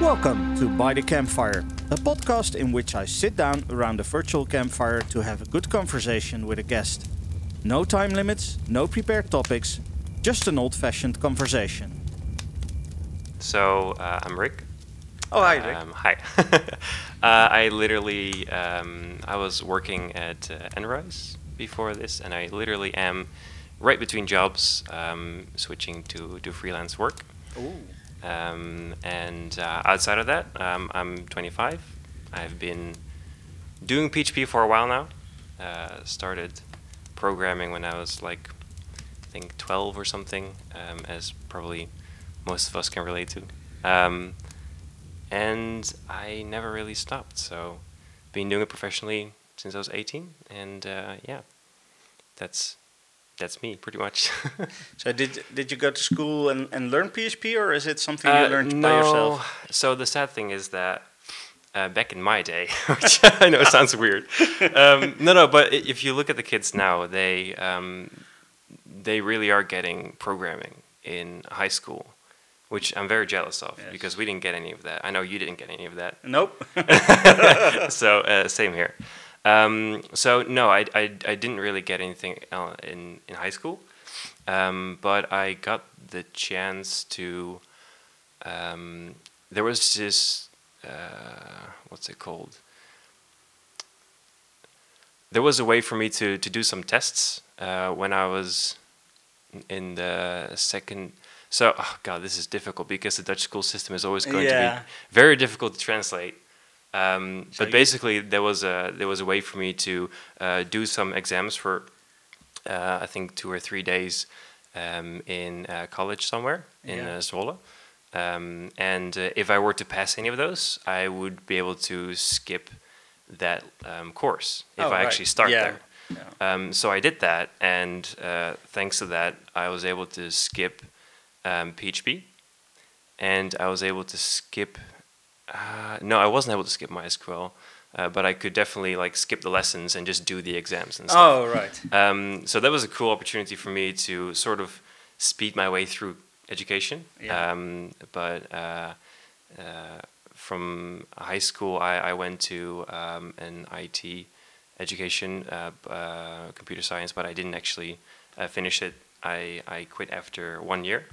Welcome to By the Campfire, a podcast in which I sit down around a virtual campfire to have a good conversation with a guest. No time limits, no prepared topics, just an old fashioned conversation. So uh, I'm Rick. Oh, hi, Rick. Um, hi. uh, I literally um, I was working at uh, Enrise before this, and I literally am right between jobs, um, switching to do freelance work. Ooh. Um, and uh, outside of that, um, I'm 25. I've been doing PHP for a while now. Uh, started programming when I was like, I think 12 or something, um, as probably most of us can relate to. Um, and I never really stopped. So, been doing it professionally since I was 18, and uh, yeah, that's that's me pretty much. So, did, did you go to school and, and learn PHP, or is it something you Uh, learned no. by yourself? So the sad thing is that uh, back in my day, which I know sounds weird. Um, no, no, but if you look at the kids now, they um, they really are getting programming in high school, which I'm very jealous of Yes. because we didn't get any of that. I know you didn't get any of that. Nope. so uh, same here. Um, so no, I, I, I didn't really get anything in in high school, um, but I got the chance to. Um, there was this uh, what's it called? There was a way for me to to do some tests uh, when I was in the second. So, oh god, this is difficult because the Dutch school system is always going to be very difficult to translate. Um, So but basically, there was a there was a way for me to uh, do some exams for uh, I think two or three days um, in uh, college somewhere in Yeah. uh, Zwolle. Um, and uh, if I were to pass any of those, I would be able to skip that um, course if Oh, I right. actually start Yeah. there. Yeah. Um, so I did that, and uh, thanks to that, I was able to skip um, PHP, and I was able to skip. Uh, no, I wasn't able to skip MySQL, uh, but I could definitely like skip the lessons and just do the exams and stuff. Oh, right. Um, so that was a cool opportunity for me to sort of speed my way through education. Yeah. Um, but uh, uh, from high school, I, I went to um, an IT education, uh, uh, computer science, but I didn't actually uh, finish it. I, I quit after one year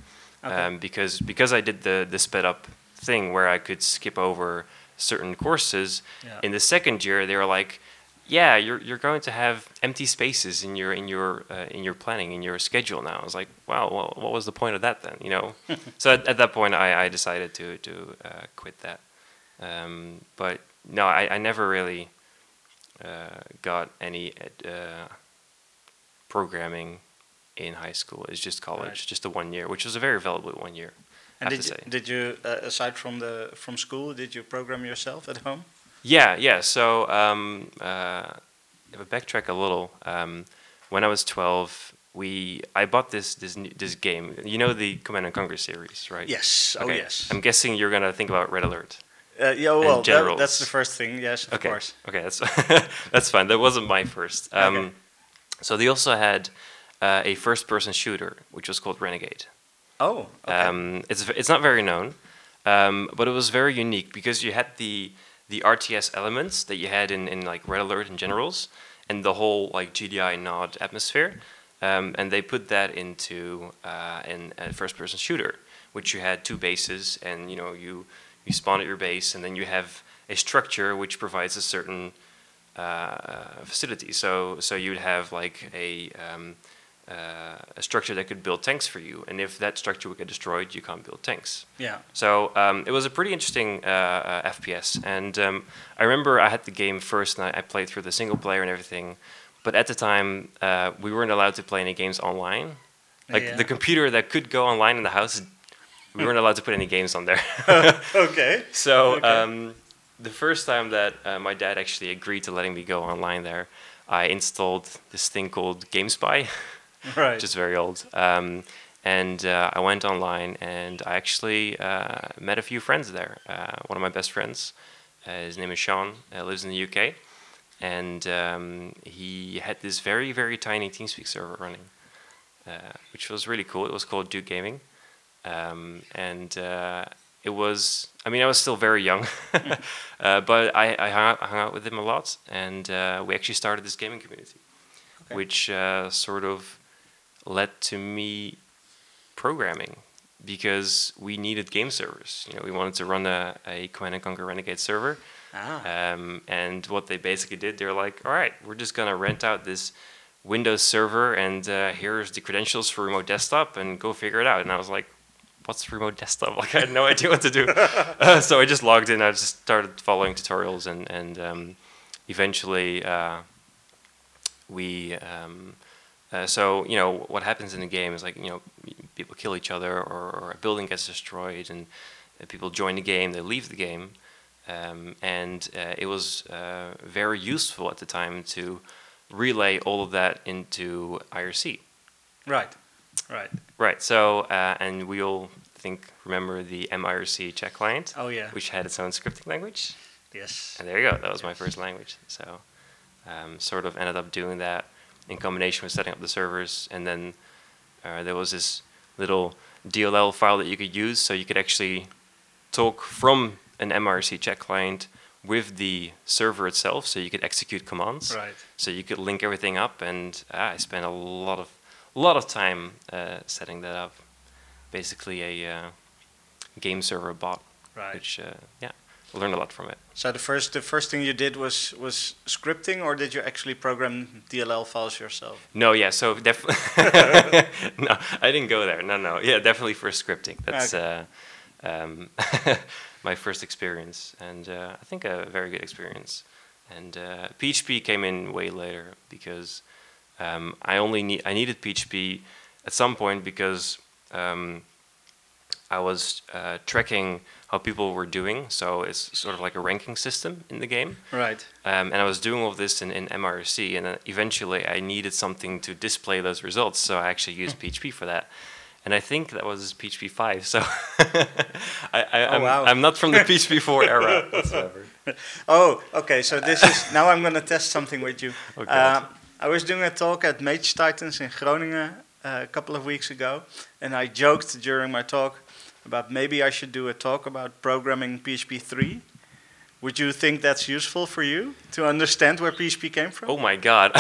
Okay. um, because because I did the the sped up thing where I could skip over certain courses. Yeah. In the second year, they were like, "Yeah, you're you're going to have empty spaces in your in your uh, in your planning in your schedule now." I was like, "Wow, well, what was the point of that then?" You know. so at, at that point, I, I decided to to uh, quit that. Um, but no, I, I never really uh, got any uh, programming in high school. It's just college, Right. just a one year, which was a very valuable one year. And did you, did you uh, aside from the from school, did you program yourself at home? Yeah, yeah. So um, uh, if I backtrack a little, um, when I was twelve, we I bought this this this game. You know the Command and Conquer series, right? Yes. Oh, yes. I'm guessing you're gonna think about Red Alert. Uh, yeah, well, that, that's the first thing. Yes, of okay. course. Okay, that's that's fine. That wasn't my first. Um, Okay. So they also had uh, a first-person shooter, which was called Renegade. Oh, okay. Um, it's it's not very known, um, but it was very unique because you had the the RTS elements that you had in, in like Red Alert and Generals, and the whole like GDI Nod atmosphere, um, and they put that into uh, in a first-person shooter, which you had two bases, and you know you you spawn at your base, and then you have a structure which provides a certain uh, facility. So so you'd have like a um, uh, a structure that could build tanks for you, and if that structure would get destroyed, you can't build tanks. yeah. So um, it was a pretty interesting uh, uh, FPS, and um, I remember I had the game first, and I, I played through the single player and everything. But at the time, uh, we weren't allowed to play any games online. Like Yeah. the computer that could go online in the house, we weren't allowed to put any games on there. Okay. So Okay. um, the first time that uh, my dad actually agreed to letting me go online there, I installed this thing called GameSpy, Right. which is very old. Um, and uh, I went online and I actually uh, met a few friends there. Uh, one of my best friends, uh, his name is Sean, uh, lives in the UK, and um, he had this very very tiny TeamSpeak server running, uh, which was really cool. It was called Duke Gaming, um, and uh, it was. I mean, I was still very young, uh, but I, I hung, out, hung out with him a lot, and uh, we actually started this gaming community, Okay. which uh, sort of led to me programming because we needed game servers. You know, we wanted to run a, a Command and Conquer Renegade server, Ah. um, and what they basically did, they're like, all right, we're just gonna rent out this Windows server, and uh, here's the credentials for remote desktop, and go figure it out. And I was like, what's remote desktop? Like I had no idea what to do. Uh, so I just logged in. I just started following tutorials, and and um, eventually uh, we. Um, uh, so you know what happens in the game is like you know people kill each other, or, or a building gets destroyed, and uh, people join the game. They leave the game, um, and uh, it was uh, very useful at the time to relay all of that into IRC. Right. Right. Right. So, uh, and we all think remember the mIRC check client, Oh yeah. which had its own scripting language. Yes. And there you go. That was my first language. So, um, sort of ended up doing that in combination with setting up the servers, and then uh, there was this little DLL file that you could use, so you could actually talk from an mIRC check client with the server itself, so you could execute commands. Right. So you could link everything up, and uh, I spent a lot of lot of time uh, setting that up. Basically, a uh, game server bot, Right. which uh, yeah, learned a lot from it. So the first the first thing you did was was scripting, or did you actually program DLL files yourself? No, yeah, so definitely. no, I didn't go there. No, no, yeah, definitely for scripting. That's uh, um, my first experience, and uh, I think a very good experience. And uh, PHP came in way later because um, I only need I needed PHP at some point because um, I was uh, tracking how people were doing. So it's sort of like a ranking system in the game. Right. Um, and I was doing all of this in, in mIRC, and then eventually I needed something to display those results, so I actually used PHP for that. And I think that was PHP 5, so I, I, I'm, wow. I'm not from the PHP 4 era whatsoever. Oh, okay. So this is now I'm gonna test something with you. Okay. Uh, I was doing a talk at Mage Titans in Groningen uh, a couple of weeks ago, and I joked during my talk about maybe I should do a talk about programming PHP 3. Would you think that's useful for you to understand where PHP came from? Oh my god.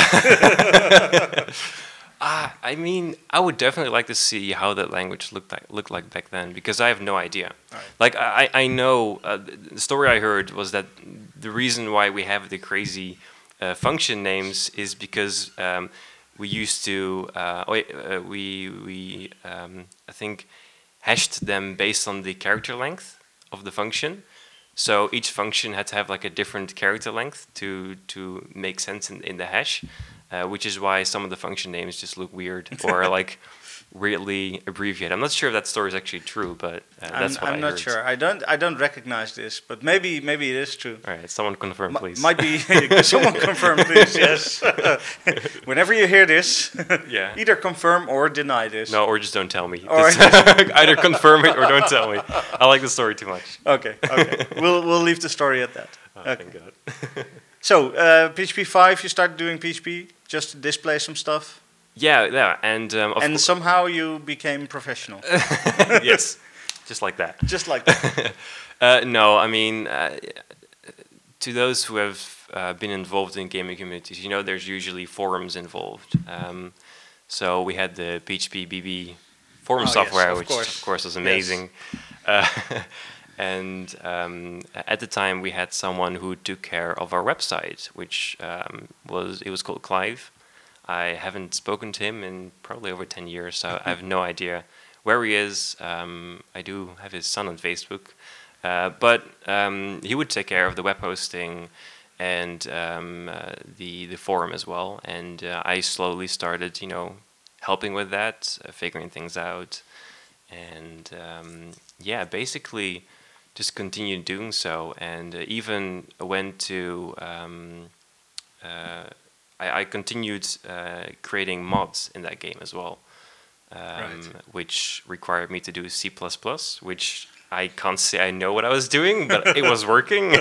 ah, I mean, I would definitely like to see how that language looked like looked like back then because I have no idea. Right. Like I, I know uh, the story I heard was that the reason why we have the crazy uh, function names is because um, we used to uh, oh, uh, we we um, I think hashed them based on the character length of the function. So each function had to have like a different character length to to make sense in, in the hash, uh, which is why some of the function names just look weird or like weirdly abbreviated. I'm not sure if that story is actually true, but uh, I'm, that's what I'm I not heard. sure. I don't. I don't recognize this, but maybe maybe it is true. All right, someone confirm, Mi- please. Might be someone confirm, please. Yes. Whenever you hear this, Yeah. either confirm or deny this. No, or just don't tell me. Or- either confirm it or don't tell me. I like the story too much. Okay. Okay. we'll we'll leave the story at that. Oh, Okay. Thank God. So uh, PHP five, you started doing PHP just to display some stuff, Yeah, yeah, and um, and somehow you became professional, yes, just like that. just like that. Uh, no, I mean, uh, to those who have uh, been involved in gaming communities, you know, there's usually forums involved. Um, so we had the phpBB forum Oh, yes, software, of which course. of course was Yes. amazing. Uh, and um, at the time, we had someone who took care of our website, which um, was it was called Clive. I haven't spoken to him in probably over ten years, so I have no idea where he is. Um, I do have his son on Facebook, uh, but um, he would take care of the web hosting and um, uh, the the forum as well. And uh, I slowly started, you know, helping with that, uh, figuring things out, and um, yeah, basically just continued doing so, and uh, even went to. I, I continued uh, creating mods in that game as well, um, Right. which required me to do C++, which I can't say I know what I was doing, but it was working.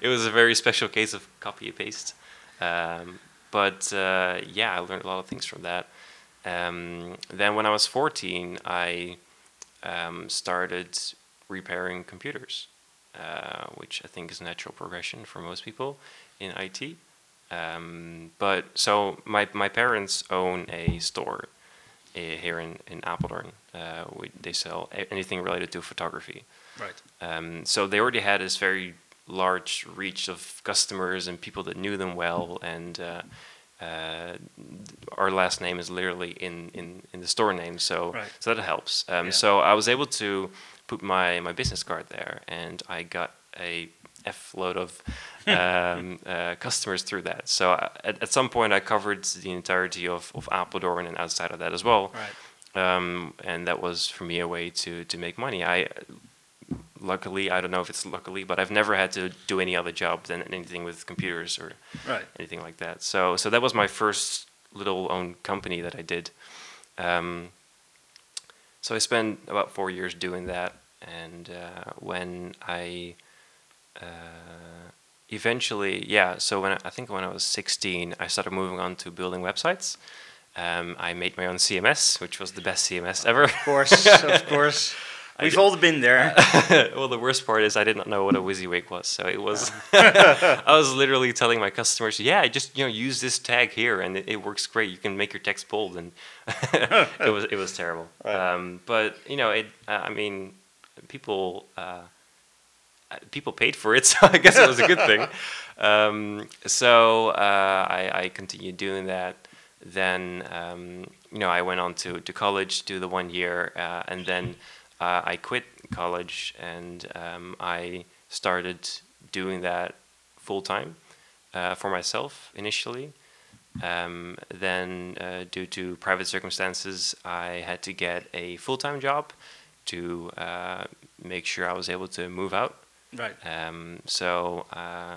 it was a very special case of copy and paste. Um, but uh, yeah, I learned a lot of things from that. Um, then when I was 14, I um, started repairing computers, uh, which I think is a natural progression for most people in IT. Um, but so my my parents own a store uh, here in in Apeldoorn. Uh, we, they sell anything related to photography. Right. Um, so they already had this very large reach of customers and people that knew them well, and uh, uh, our last name is literally in, in, in the store name, so Right. so that helps. Um, Yeah. So I was able to put my, my business card there, and I got a f load of um, uh, customers through that. So I, at, at some point, I covered the entirety of, of Apeldoorn and outside of that as well Right. um, and that was for me a way to to make money. I luckily I don't know if it's luckily, but I've never had to do any other job than anything with computers or Right. anything like that. So so that was my first little own company that I did. Um, so I spent about four years doing that, and uh, when I uh, eventually, yeah, so when I, I think when I was 16, I started moving on to building websites. Um, I made my own CMS, which was the best CMS ever. Of course, of course. We've all been there. well, the worst part is I did not know what a WYSIWYG was, so it was. I was literally telling my customers, "Yeah, I just you know use this tag here, and it, it works great. You can make your text bold." And it was it was terrible. Right. Um, but you know, it. Uh, I mean, people uh, uh, people paid for it, so I guess it was a good thing. Um, so uh, I, I continued doing that. Then um, you know I went on to, to college, do the one year, uh, and then uh, I quit college and um, I started doing that full time uh, for myself initially. Um, then, uh, due to private circumstances, I had to get a full time job to uh, make sure I was able to move out. Right. Um, so uh,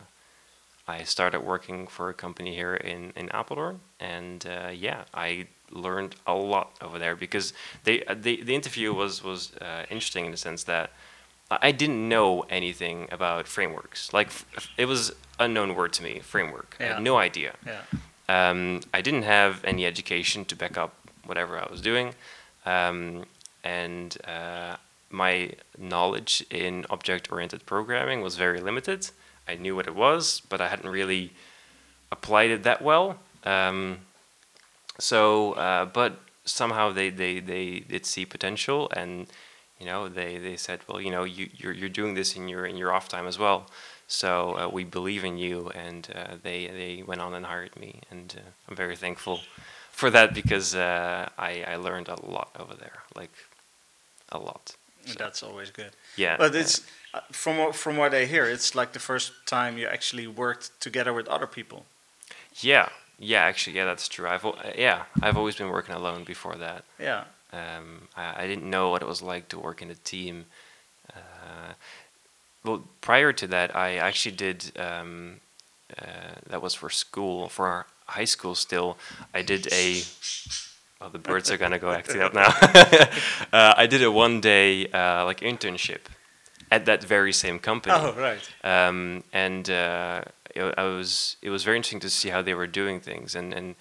I started working for a company here in in Apeldoorn, and uh, yeah, I learned a lot over there because they uh, the the interview was was uh, interesting in the sense that I didn't know anything about frameworks. Like it was unknown word to me, framework. I Yeah. had no idea. Yeah. Um, I didn't have any education to back up whatever I was doing, um, and uh, my knowledge in object-oriented programming was very limited. I knew what it was, but I hadn't really applied it that well. Um, so, uh, but somehow they, they, they did see potential, and you know they, they said, well, you know, you you're, you're doing this in your in your off time as well. So uh, we believe in you, and uh, they they went on and hired me, and uh, I'm very thankful for that because uh, I I learned a lot over there, like a lot. So, That's always good. yeah, But it's uh, from what from what I hear, it's like the first time you actually worked together with other people. yeah, yeah. Actually, yeah, that's true. I've uh, yeah, I've always been working alone before that. Yeah. Um, I, I didn't know what it was like to work in a team. Uh, well, prior to that, I actually did. Um, uh, that was for school, for our high school. Still, I did a. Oh, the birds are gonna go acting up now. uh, I did a one day uh, like internship at that very same company. Oh right. um, and uh, it, I was it was very interesting to see how they were doing things. And and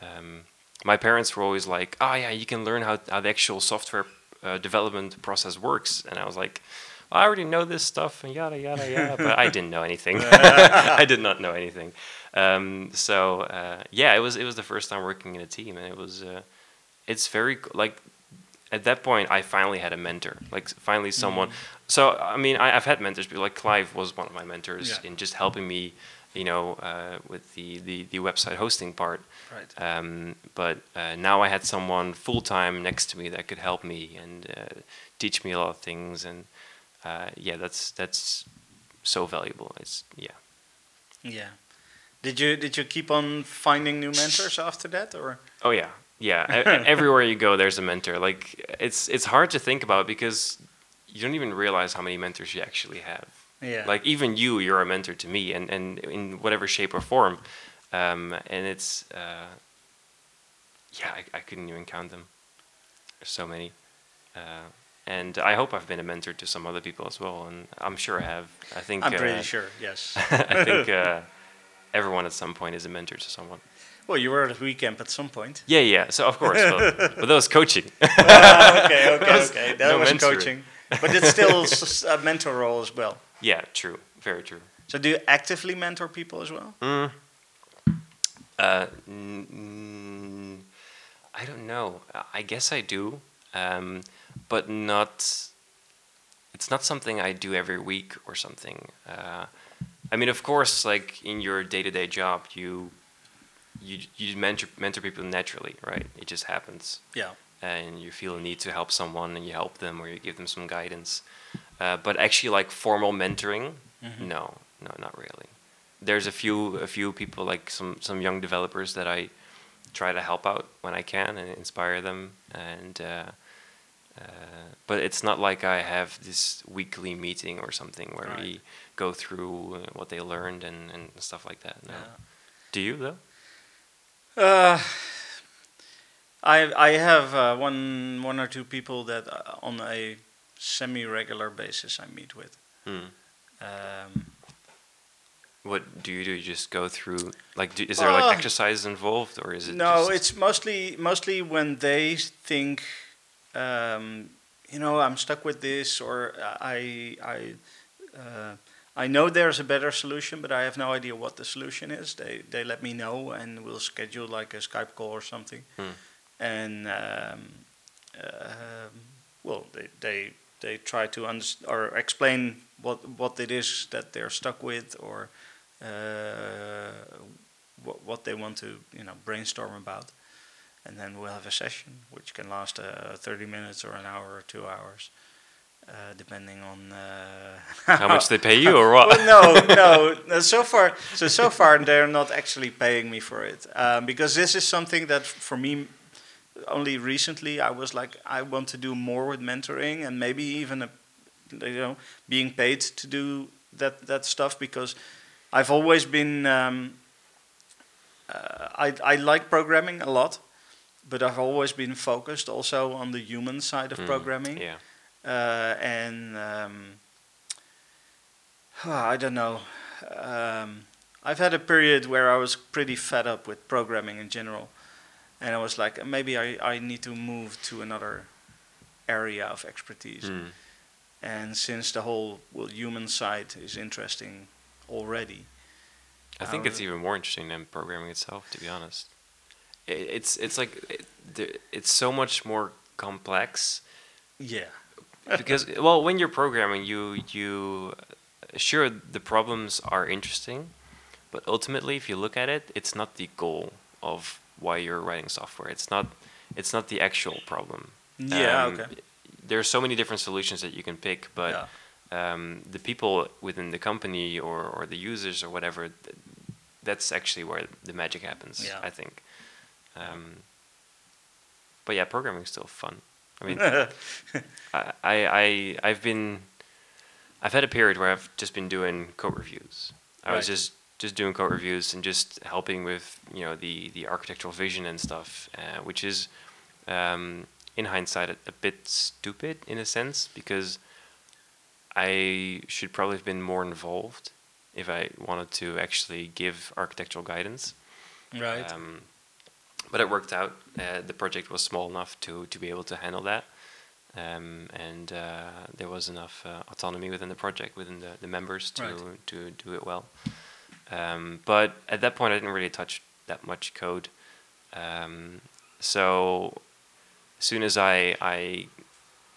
um, my parents were always like oh yeah you can learn how, how the actual software uh, development process works. And I was like I already know this stuff and yada yada yada but I didn't know anything. I did not know anything. Um, so uh, yeah it was it was the first time working in a team and it was uh, it's very like at that point I finally had a mentor like finally someone so I mean I, I've had mentors but like Clive was one of my mentors Yeah. in just helping me you know uh, with the, the the website hosting part Right. um, but uh, now I had someone full time next to me that could help me and uh, teach me a lot of things and uh, yeah that's that's so valuable it's yeah Yeah. Did you did you keep on finding new mentors after that or? Oh yeah, yeah. Everywhere you go, there's a mentor. Like it's it's hard to think about because you don't even realize how many mentors you actually have. Yeah. Like even you, you're a mentor to me, and and in whatever shape or form. Um, and it's uh, yeah, I, I couldn't even count them. There's so many. Uh, and I hope I've been a mentor to some other people as well, and I'm sure I have. I think I'm uh, pretty sure. Yes. I think uh, everyone at some point is a mentor to someone. Well, you were at WeCamp at some point. Yeah, yeah. So of course, but, but that was coaching. Ah, okay, okay, was okay. That no was mentoring. coaching. but it's still a mentor role as well. Yeah, true. Very true. So do you actively mentor people as well? Mm. Uh, n- n- I don't know. I guess I do, um, but not. It's not something I do every week or something. Uh, I mean, of course, like in your day-to-day job, you you you mentor mentor people naturally, right? It just happens, Yeah. and you feel a need to help someone, and you help them, or you give them some guidance. Uh, but actually, like formal mentoring, Mhm. no, no, not really. There's a few a few people like some some young developers that I try to help out when I can and inspire them and. Uh, uh, but it's not like I have this weekly meeting or something where Right. we go through uh, what they learned and, and stuff like that. No. Yeah. Do you though? Uh, I I have uh, one one or two people that uh, on a semi-regular basis I meet with. Hmm. Um, What do you do? You just go through like do, is there like exercise involved or is it no, it's mostly mostly when they think, um, you know, I'm stuck with this, or I I uh, I know there's a better solution, but I have no idea what the solution is. They they let me know, and we'll schedule like a Skype call or something, Hmm. and um, um well, they they they try to understand or explain what what it is that they're stuck with, or uh, what what they want to you know brainstorm about, and then we'll have a session which can last uh, 30 minutes or an hour or two hours, uh, depending on uh, how much they pay you or what? well, no, no, no. So far, so so far, they're not actually paying me for it um, because this is something that for me. Only recently, I was like, I want to do more with mentoring and maybe even a, you know, being paid to do that that stuff because I've always been. Um, uh, I I like programming a lot, but I've always been focused also on the human side of Hmm, programming Yeah. Uh, and um, I don't know. Um, I've had a period where I was pretty fed up with programming in general, and I was like, maybe I, I need to move to another area of expertise. Hmm. And since the whole well, human side is interesting already, I think it's even more interesting than programming itself, to be honest. It, it's it's like it, it's so much more complex yeah, because well, when you're programming, you you sure the problems are interesting, but ultimately, if you look at it, it's not the goal of why you're writing software. It's not it's not the actual problem. yeah, Um, okay, There are so many different solutions that you can pick, but yeah, um, the people within the company or, or the users or whatever, th- that's actually where the magic happens, Yeah. I think. Um, but yeah, programming is still fun. I mean, I, I, I, I've been, I've had a period where I've just been doing code reviews. I was just, just doing code reviews and just helping with, you know, the, the architectural vision and stuff, uh, which is, um, in hindsight, a, a bit stupid in a sense because I should probably have been more involved if I wanted to actually give architectural guidance. right, Um, but it worked out. Uh, the project was small enough to, to be able to handle that. Um, and uh, there was enough uh, autonomy within the project, within the, the members to, Right. to do it well. Um, but at that point, I didn't really touch that much code. Um, so as soon as I, I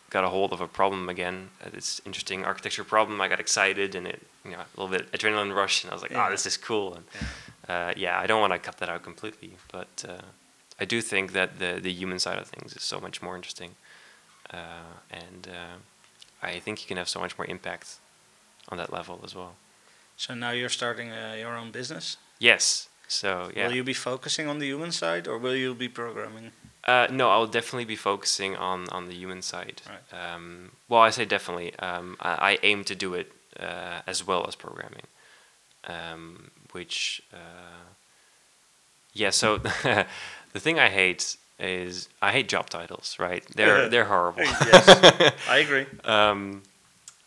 got a hold of a problem again, uh, this interesting architecture problem, I got excited and it, you know, a little bit adrenaline rush, and I was like, Yeah. oh, this is cool. And yeah. Uh, yeah, I don't want to cut that out completely, but uh, I do think that the the human side of things is so much more interesting, uh, and uh, I think you can have so much more impact on that level as well. So now you're starting uh, your own business. Yes. So yeah. Will you be focusing on the human side, or will you be programming? Uh, no, I'll definitely be focusing on, on the human side. Right. Um, well, I say definitely. Um, I, I aim to do it uh, as well as programming, um, which uh, yeah. So the thing I hate is I hate job titles. Right? They're they're horrible. yes, I agree. um,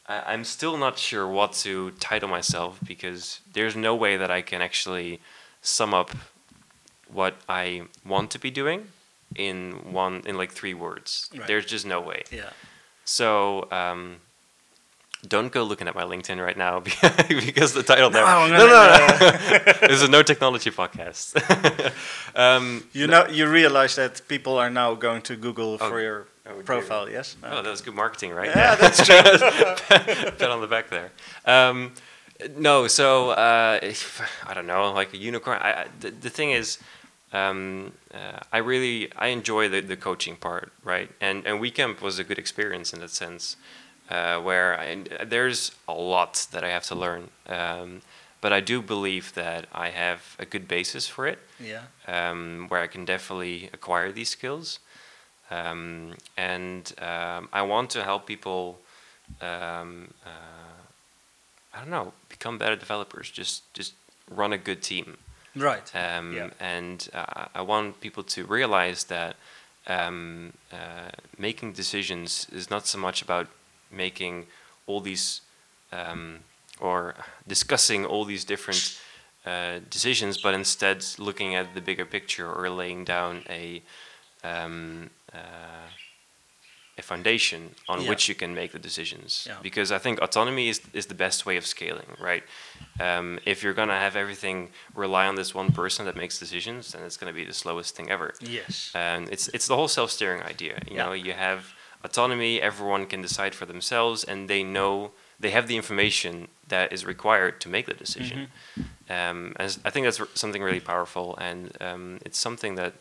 I, I'm still not sure what to title myself because there's no way that I can actually sum up what I want to be doing in one in like three words. Right. There's just no way. Yeah, So um, don't go looking at my LinkedIn right now because the title there. No, No, no, no, this is no technology podcast. um, You know, you realize that people are now going to Google Oh. for your Oh, dear. profile, yes? Oh, that was good marketing, right? Yeah, that's true. Pat on the back there. Um, no, so uh, I don't know, like a unicorn. I, I, the, the thing is, um, uh, I really I enjoy the, the coaching part, right? And and WeCamp was a good experience in that sense, uh, where I, there's a lot that I have to learn, um, but I do believe that I have a good basis for it yeah. um, where I can definitely acquire these skills. Um, and um, I want to help people, um, uh, I don't know, become better developers. Just just run a good team. Right. Um, Yeah. And uh, I want people to realize that um, uh, making decisions is not so much about making all these um, or discussing all these different uh, decisions, but instead looking at the bigger picture or laying down a um, uh, a foundation on Yeah. which you can make the decisions. Yeah. Because I think autonomy is is the best way of scaling, right? Um, if you're gonna have everything rely on this one person that makes decisions, then it's gonna be the slowest thing ever. Yes. And it's it's the whole self-steering idea. You Yeah. know, you have autonomy. Everyone can decide for themselves, and they know they have the information that is required to make the decision. Mm-hmm. Um, and I think that's r- something really powerful, and um, it's something that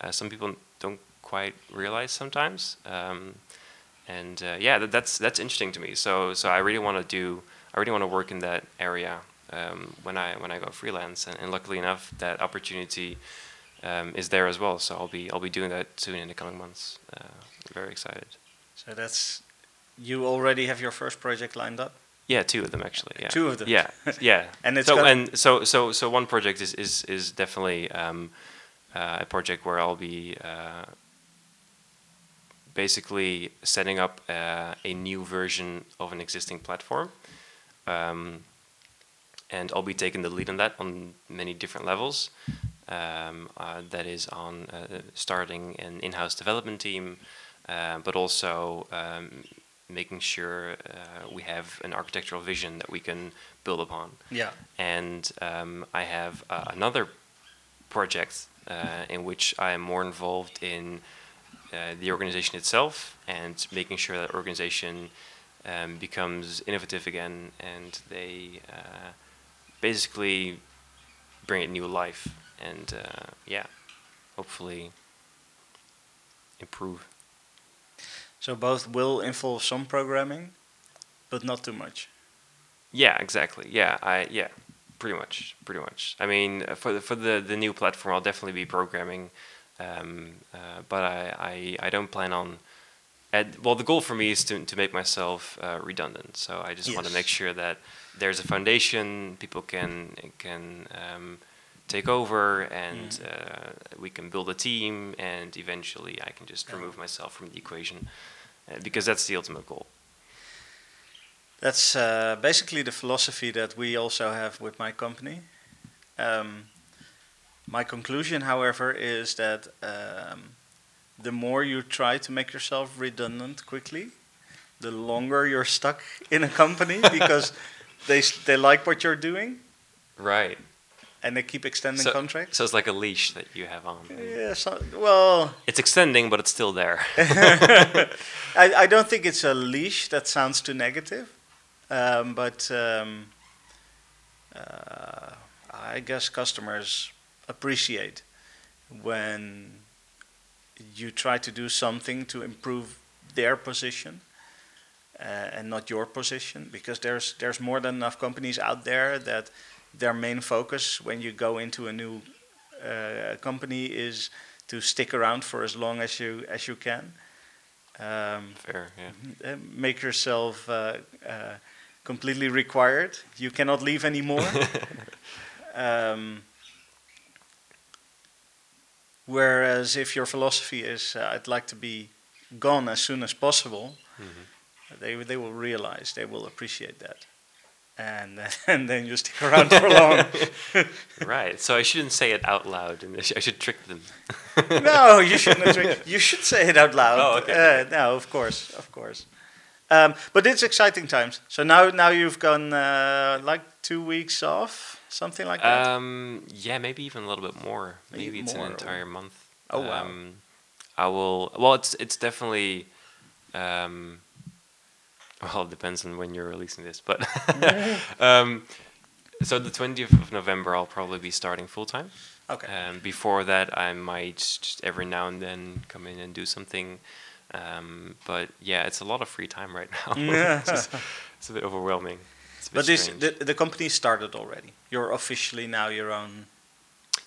uh, some people don't quite realize sometimes. Um, and uh, yeah, that, that's that's interesting to me. So so I really want to do. I really want to work in that area um, when I when I go freelance, and, and luckily enough, that opportunity um, is there as well. So I'll be I'll be doing that soon in the coming months. Uh, very excited. So that's you already have your first project lined up. Yeah, two of them actually. Yeah. Two of them. Yeah, yeah. And it's so and so so so one project is is is definitely um, uh, a project where I'll be uh, basically setting up uh, a new version of an existing platform, um, and I'll be taking the lead on that on many different levels. Um, uh, that is on uh, starting an in-house development team, uh, but also um, making sure uh, we have an architectural vision that we can build upon. Yeah. And um, I have uh, another project uh, in which I am more involved in uh, the organization itself and making sure that organization um, becomes innovative again and they uh, basically bring it new life and uh, yeah, hopefully improve. So both will involve some programming, but not too much. Yeah, exactly. Yeah, I yeah, pretty much, pretty much. I mean, uh, for the for the the new platform, I'll definitely be programming, um, uh, but I, I I don't plan on. At, well, the goal for me is to to make myself uh, redundant. So I just want to make sure that there's a foundation people can can um, take over, and Mm. uh, we can build a team, and eventually I can just Yeah. remove myself from the equation, uh, because that's the ultimate goal. That's uh, basically the philosophy that we also have with my company. Um, my conclusion, however, is that um, the more you try to make yourself redundant quickly, the longer you're stuck in a company because they they like what you're doing Right. And they keep extending So- contracts. So it's like a leash that you have on. yeah, so, well, It's extending, but it's still there. I, I don't think it's a leash. That sounds too negative. Um, but um, uh, I guess customers appreciate when you try to do something to improve their position uh, and not your position because there's there's more than enough companies out there that their main focus when you go into a new uh, company is to stick around for as long as you as you can. Um, Fair, yeah. uh, make yourself uh, uh, completely required. You cannot leave anymore. um, whereas if your philosophy is, uh, I'd like to be gone as soon as possible, Mhm. they they will realize, they will appreciate that, and and then you stick around for long. right. So I shouldn't say it out loud, and I sh- I should trick them. no, you shouldn't. Trick. You should say it out loud. Oh, okay. Uh, no, of course, of course. Um, but it's exciting times. So now, now you've gone uh, like two weeks off, something like that. Um, yeah, maybe even a little bit more. Maybe Maybe it's more, an entire month. Oh, wow. Um, I will. Well, it's it's definitely. Um, well, it depends on when you're releasing this, but um, so the twentieth of November, I'll probably be starting full time. okay. Um, before that, I might just every now and then come in and do something. Um, but yeah, it's a lot of free time right now. Yeah. it's, just- it's a bit overwhelming. A bit but this the, the company started already. You're officially now your own.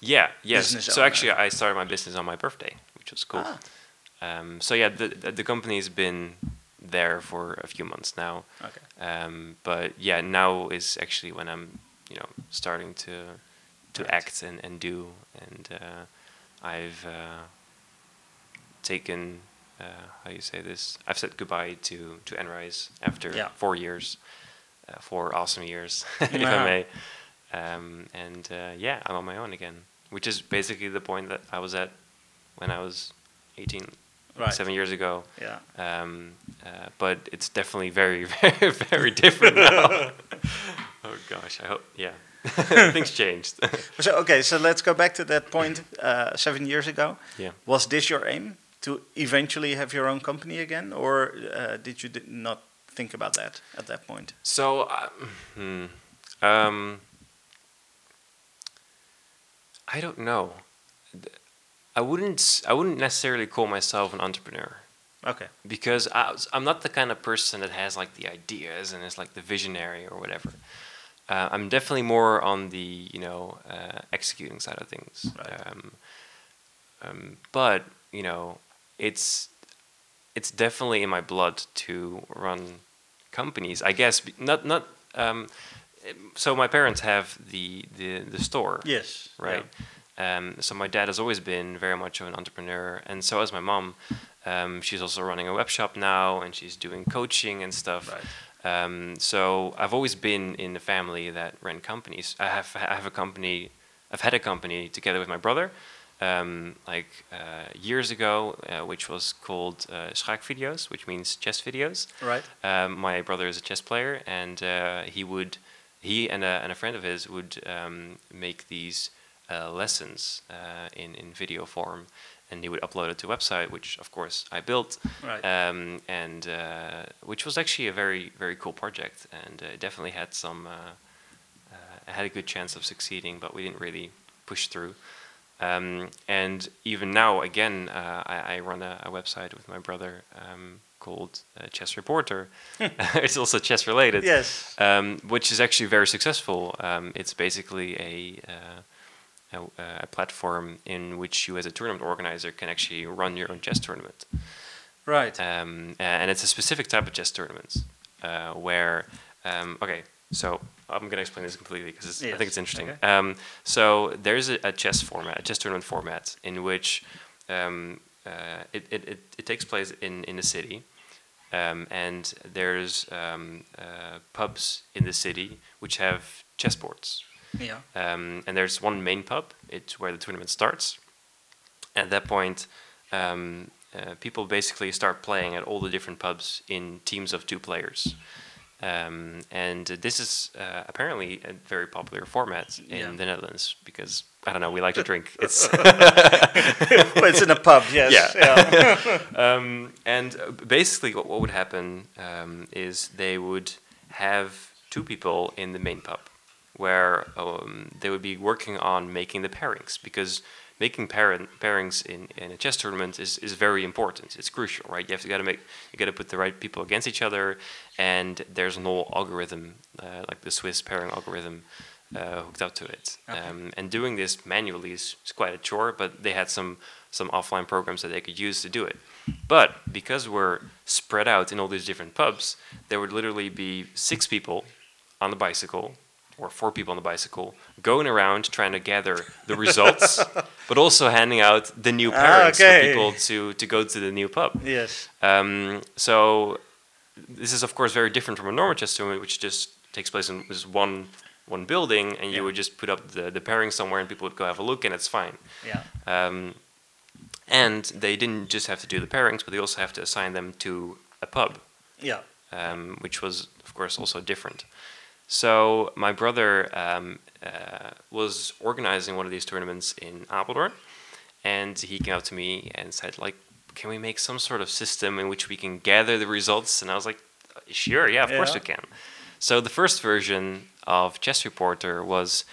Yeah, yes. business So owner. actually, I started my business on my birthday, which was cool. Ah, Um, so yeah, the, the the company's been there for a few months now. okay. Um, but yeah, now is actually when I'm, you know, starting to to Right. act and, and do. And uh, I've uh, taken uh, how you say this. I've said goodbye to to Enrise after Yeah. four years, uh, four awesome years, if Yeah. I may. Um, and uh, yeah, I'm on my own again, which is basically the point that I was at when I was 18, Right. seven years ago. Yeah. Um, uh, but it's definitely very, very, very different now. oh gosh, I hope, yeah, things changed. So okay, so let's go back to that point uh, seven years ago. yeah. Was this your aim to eventually have your own company again, or uh, did you not think about that at that point? So, uh, hmm, um, I don't know. I wouldn't. I wouldn't necessarily call myself an entrepreneur. Okay. because I, I'm not the kind of person that has like the ideas and is like the visionary or whatever. Uh, I'm definitely more on the you know uh, executing side of things. Right. Um, um, but you know, it's it's definitely in my blood to run companies. I guess not not. Um, so my parents have the the the store Yes. right? Um, so my dad has always been very much of an entrepreneur, and so has my mom. Um, she's also running a web shop now, and she's doing coaching and stuff. Right. Um, so I've always been in the family that ran companies. I have I have a company. I've had a company together with my brother, um, like uh, years ago, uh, which was called uh, Schaakvideo's, which means chess videos. Right. Um, my brother is a chess player, and uh, he would, he and a, and a friend of his would um, make these uh, lessons uh, in in video form, and he would upload it to a website, which of course I built, Right. um, and uh, which was actually a very very cool project, and uh, definitely had some, uh, uh, had a good chance of succeeding, but we didn't really push through. Um, and even now, again, uh, I, I run a, a website with my brother um, called uh, Chess Reporter. it's also chess related, yes. um, which is actually very successful. Um, it's basically a, uh, a, a platform in which you, as a tournament organizer, can actually run your own chess tournament. Right. Um, and it's a specific type of chess tournament uh, where, um, okay, so I'm going to explain this completely because I think it's interesting. okay. Um, so there's a, a chess format, a chess tournament format, in which um, uh, it, it, it, it takes place in, in a city. Um, and there's um, uh, pubs in the city which have chessboards. Yeah. Um, and there's one main pub. It's where the tournament starts. At that point, um, uh, people basically start playing at all the different pubs in teams of two players. Um, and uh, this is uh, apparently a very popular format in Yeah. the Netherlands because I don't know, we like to drink. It's well, it's in a pub. Yes. Yeah. yeah. um, and basically, what, what would happen um, is they would have two people in the main pub where um, they would be working on making the pairings because making parent, pairings in, in a chess tournament is, is very important. It's crucial, right? You have to got to make you got to put the right people against each other, and there's an whole algorithm uh, like the Swiss pairing algorithm uh, hooked up to it. Okay. Um, and doing this manually is, is quite a chore, but they had some some offline programs that they could use to do it. But because we're spread out in all these different pubs, there would literally be six people on the bicycle or four people on the bicycle going around trying to gather the results, but also handing out the new Ah, pairings okay. for people to, to go to the new pub. Yes. Um, so this is of course very different from a normal tournament, which just takes place in just one one building, and you would just put up the, the pairing somewhere, and people would go have a look, and it's fine. Yeah. Um, and they didn't just have to do the pairings, but they also have to assign them to a pub, Yeah. um, which was, of course, also different. So my brother um, uh, was organizing one of these tournaments in Apeldoorn, and he came up to me and said, like, can we make some sort of system in which we can gather the results? And I was like, sure, yeah, of course we can. So the first version of Chess Reporter was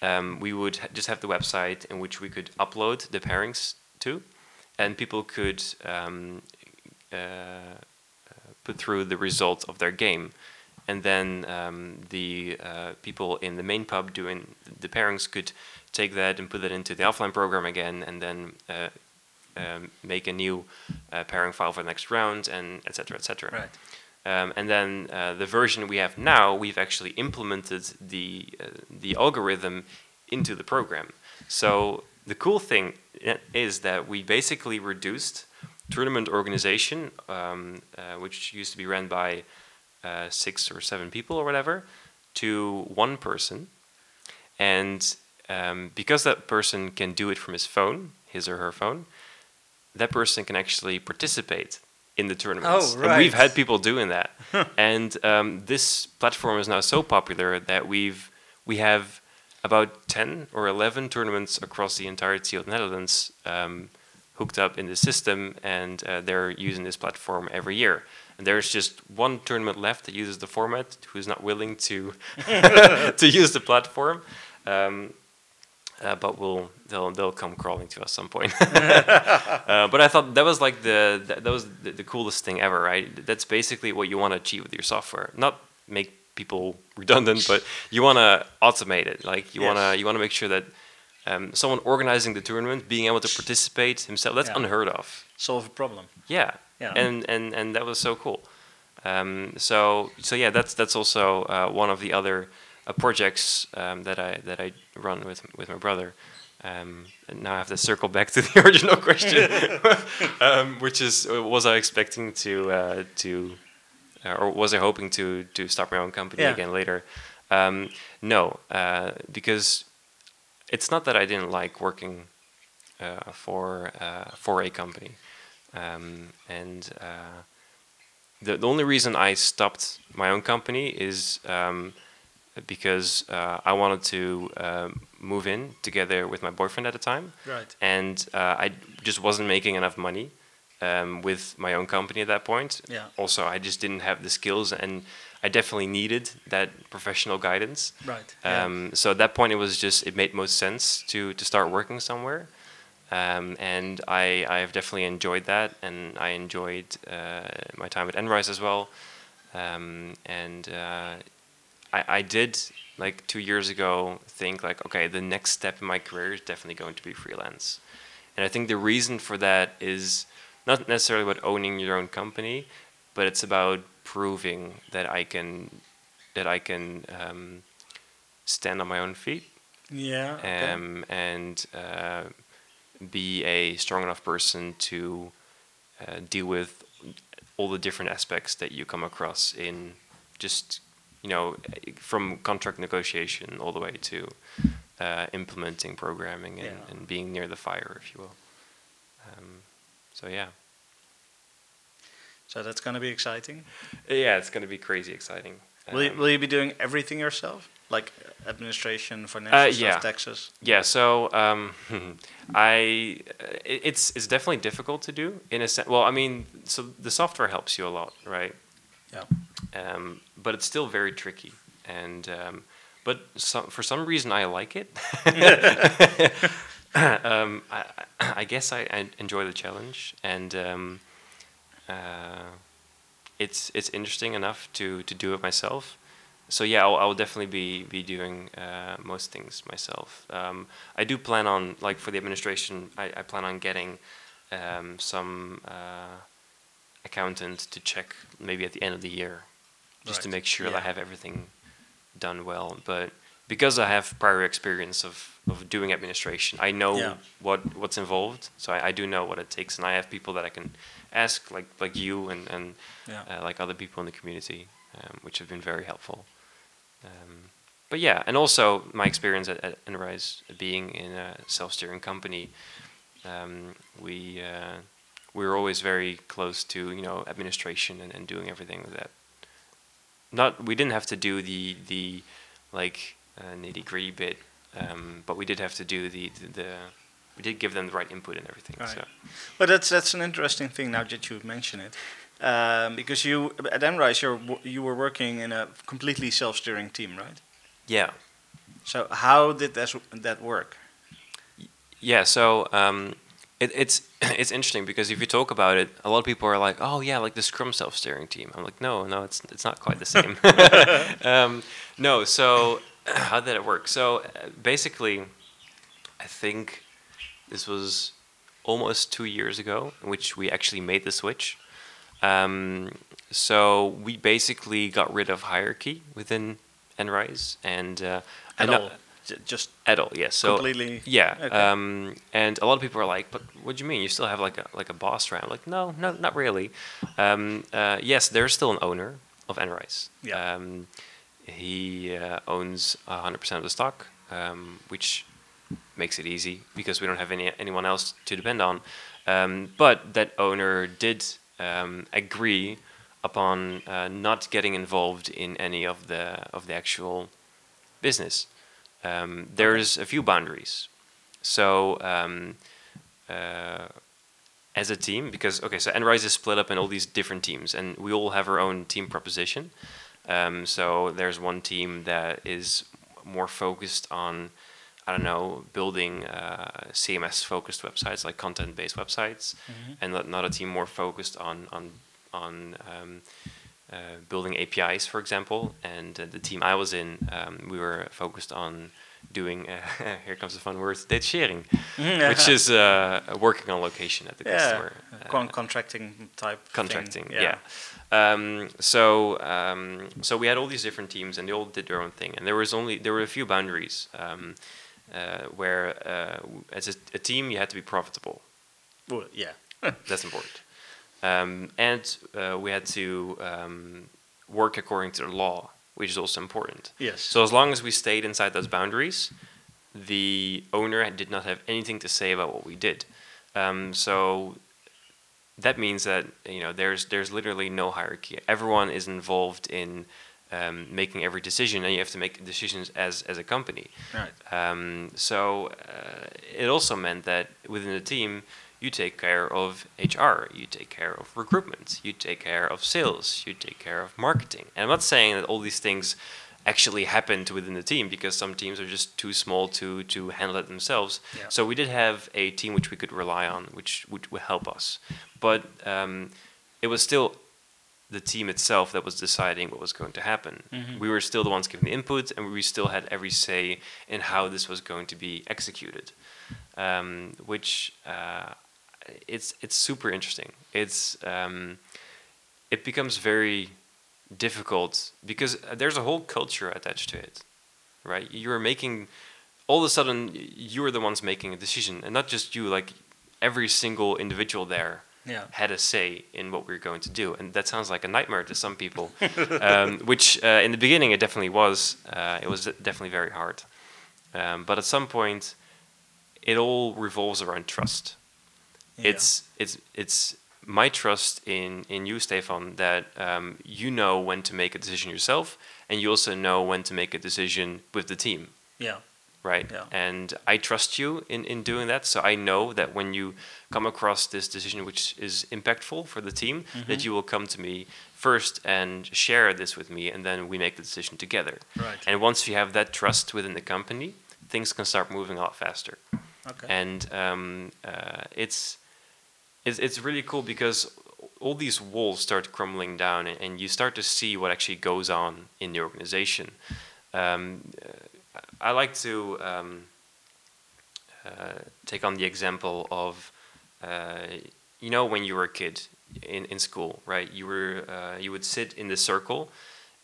um, we would ha- just have the website in which we could upload the pairings to, and people could um, uh, uh, put through the result of their game. And then um, the uh, people in the main pub doing the pairings could take that and put that into the offline program again, and then uh, um, make a new uh, pairing file for the next round, and etc. Cetera, etc. Cetera. Right. Um, and then uh, the version we have now, we've actually implemented the uh, the algorithm into the program. So the cool thing is that we basically reduced tournament organization, um, uh, which used to be run by uh, six or seven people or whatever, to one person. And um, because that person can do it from his phone, his or her phone, that person can actually participate in the tournaments. Oh, And we've had people doing that. and um, this platform is now so popular that we've we have about 10 or 11 tournaments across the entirety of the Netherlands um, hooked up in the system, and uh, they're using this platform every year. And there's just one tournament left that uses the format, who's not willing to to use the platform. Um, uh, but we'll they'll they'll come crawling to us some point. uh, but I thought that was like the that, that was the, the coolest thing ever, right? That's basically what you want to achieve with your software. Not make people redundant, but you want to automate it. Like you want to you want to make sure that um, someone organizing the tournament being able to participate himself that's Yeah. unheard of. Solve a problem. Yeah. Yeah. And and and that was so cool. Um, so so yeah, that's that's also uh, one of the other uh, projects um, that I that I run with with my brother. Um, and now I have to circle back to the original question, um, which is uh, was I expecting to uh, to uh, or was I hoping to to start my own company Yeah. again later? Um, no, uh, because it's not that I didn't like working uh, for uh, for a company, um, and uh, the the only reason I stopped my own company is um, because uh, I wanted to move in together with my boyfriend at the time, Right. and uh, I just wasn't making enough money um, with my own company at that point. Yeah. Also, I just didn't have the skills, and I definitely needed that professional guidance. Right. yeah. Um, so at that point, it was just it made most sense to to start working somewhere, um, and I I have definitely enjoyed that, and I enjoyed uh, my time at Enrise as well, um, and uh, I I did like two years ago think like okay the next step in my career is definitely going to be freelance, and I think the reason for that is not necessarily about owning your own company, but it's about proving that I can that I can um, stand on my own feet yeah. okay. um, and uh, be a strong enough person to uh, deal with all the different aspects that you come across in just you know from contract negotiation all the way to uh, implementing programming and, Yeah. and being near the fire if you will um, so yeah So that's going to be exciting. yeah it's going to be crazy exciting Will you, Um, will you be doing everything yourself? Like administration, financial Uh, stuff, taxes? Yeah, so um, I it, it's it's definitely difficult to do in a sense. Well, I mean, so the software helps you a lot, right? Yeah. Um, but it's still very tricky, and um, but some, for some reason I like it. um, I, I- I guess I, I enjoy the challenge, and um, uh, it's it's interesting enough to to do it myself. So yeah, I'll, I'll definitely be be doing uh, most things myself. Um, I do plan on like for the administration, I, I plan on getting um, some uh, accountant to check maybe at the end of the year, just to make sure that I have everything done well. But because I have prior experience of, of doing administration, I know Yeah. what what's involved. So I, I do know what it takes, and I have people that I can ask, like like you and and Yeah. uh, like other people in the community, um, which have been very helpful. Um, but yeah, and also my experience at, at Enrise, being in a self-steering company, um, we uh, we were always very close to you know administration and, and doing everything with that. Not we didn't have to do the the like uh, nitty gritty bit, um, but we did have to do the, the, the we did give them the right input and everything. Right. So But that's that's an interesting thing now that you mention it, um, because you at Enrise you're you were working in a completely self-steering team, right? yeah, So how did that that work? Yeah, so um, it, it's it's interesting because if you talk about it, a lot of people are like, "Oh yeah, like the Scrum self-steering team." I'm like, "No, no, it's it's not quite the same." um, no, so how did it work? So uh, basically, I think this was almost two years ago, in which we actually made the switch. Um, so we basically got rid of hierarchy within Enrise and uh, At and all? J- just at all, yes. So completely. yeah, Okay. um, and a lot of people are like, "But what do you mean? You still have like a like a boss around?" Like, no, no, not really. Um, uh, yes, there's still an owner of Enrise. Yeah. Um, he uh, owns 100% of the stock, um, which makes it easy because we don't have any anyone else to depend on. Um, but that owner did um, agree upon uh, not getting involved in any of the of the actual business. Um, there's a few boundaries. So um, uh, as a team, because okay, so Enrise is split up in all these different teams, and we all have our own team proposition. Um, so there's one team that is more focused on, I don't know, building uh, CMS-focused websites, like content-based websites, and another team more focused on on on um, uh, building APIs, for example. And uh, the team I was in, um, we were focused on doing. Uh, here comes the fun word: detachering, which is uh, working on location at the yeah, customer. uh, con- contracting type. thing, contracting yeah, Um, so um, so we had all these different teams and they all did their own thing and there was only there were a few boundaries um, uh, where uh, as a, a team you had to be profitable Well, yeah. that's important um, and uh, we had to um, work according to the law which is also important yes. so as long as we stayed inside those boundaries, the owner did not have anything to say about what we did. Um, so that means that you know there's there's literally no hierarchy. Everyone is involved in um, making every decision, and you have to make decisions as as a company. right. Um, so uh, it also meant that within the team, you take care of HR, you take care of recruitment, you take care of sales, you take care of marketing. And I'm not saying that all these things actually happened within the team because some teams are just too small to to handle it themselves. Yeah. So we did have a team which we could rely on, which which would help us. But um, it was still the team itself that was deciding what was going to happen. Mhm. We were still the ones giving the input, and we still had every say in how this was going to be executed. Um, which uh, it's it's super interesting. It's um, it becomes very difficult because there's a whole culture attached to it, right? You're making all of a sudden you're the ones making a decision, and not just you. Like every single individual there Yeah. had a say in what we were going to do, and that sounds like a nightmare to some people. um, which uh, in the beginning it definitely was. Uh, it was definitely very hard, um, but at some point, it all revolves around trust. Yeah. It's it's it's my trust in in you, Stefan, that um, you know when to make a decision yourself, and you also know when to make a decision with the team yeah. Right? Yeah. And I trust you in, in doing that. So I know that when you come across this decision which is impactful for the team, that you will come to me first and share this with me, and then we make the decision together. Right. And once you have that trust within the company, things can start moving a lot faster. okay. And um, uh, it's, it's it's really cool because all these walls start crumbling down, and, and you start to see what actually goes on in the organization. Um, uh, I like to um, uh, take on the example of, uh, you know, when you were a kid in, in school, right? You were uh, you would sit in the circle,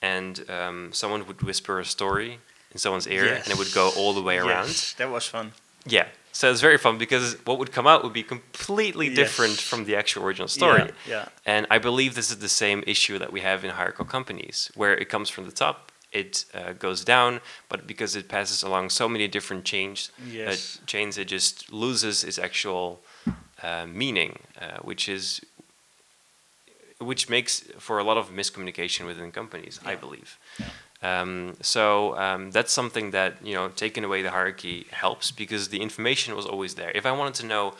and um, someone would whisper a story in someone's ear, and it would go all the way around. That was fun. Yeah. So it's very fun because what would come out would be completely different from the actual original story. Yeah. yeah. And I believe this is the same issue that we have in hierarchical companies, where it comes from the top it uh, goes down, but because it passes along so many different chains, Yes. uh, chains, it just loses its actual uh, meaning, uh, which is which makes for a lot of miscommunication within companies, I Yeah. believe. Um, so um, that's something that you know, taking away the hierarchy helps because the information was always there. If I wanted to know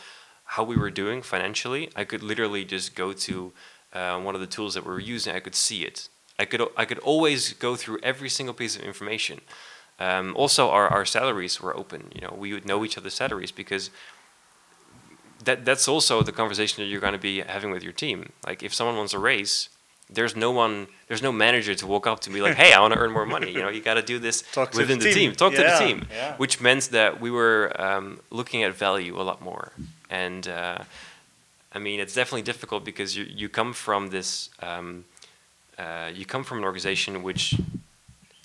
how we were doing financially, I could literally just go to uh, one of the tools that we were using. I could see it. I could I could always go through every single piece of information. Um, also, our, our salaries were open. You know, we would know each other's salaries because that that's also the conversation that you're going to be having with your team. Like, if someone wants a raise, there's no one, there's no manager to walk up to be like, "Hey, I want to earn more money." You know, you got to do this Talk to within the team. team. Talk to the team, yeah. which meant that we were um, looking at value a lot more. And uh, I mean, it's definitely difficult because you you come from this. Um, uh, you come from an organization which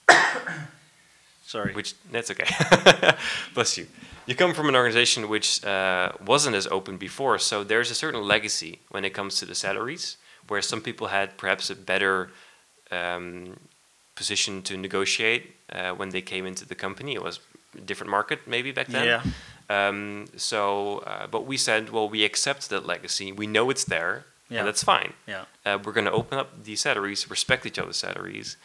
Sorry. which that's okay. Bless you. You come from an organization which uh, wasn't as open before, so there's a certain legacy when it comes to the salaries, where some people had perhaps a better um, position to negotiate uh, when they came into the company. It was a different market maybe back then. Yeah. Um, so, uh, but we said, well, we accept that legacy. We know it's there, Yeah. and that's fine. Yeah. Uh, we're going to open up these salaries, respect each other's salaries.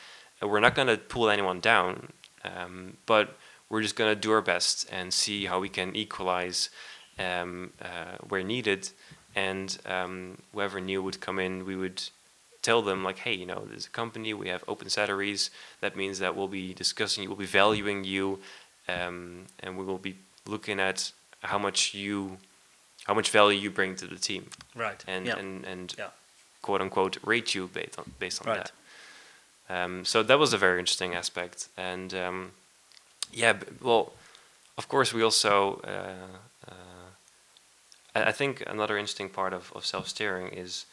Uh, we're not going to pull anyone down, um, but we're just going to do our best and see how we can equalize um, uh, where needed. And um, whoever new would come in, we would tell them like, hey, you know, there's a company, we have open salaries. That means that we'll be discussing, you, we'll be valuing you, um, and we will be looking at how much you, how much value you bring to the team Right. and yeah. and and Yeah. quote unquote rate you based on based on Right. that. Um, so that was a very interesting aspect, and um, yeah, well, of course we also. Uh, uh, I I think another interesting part of, of self steering is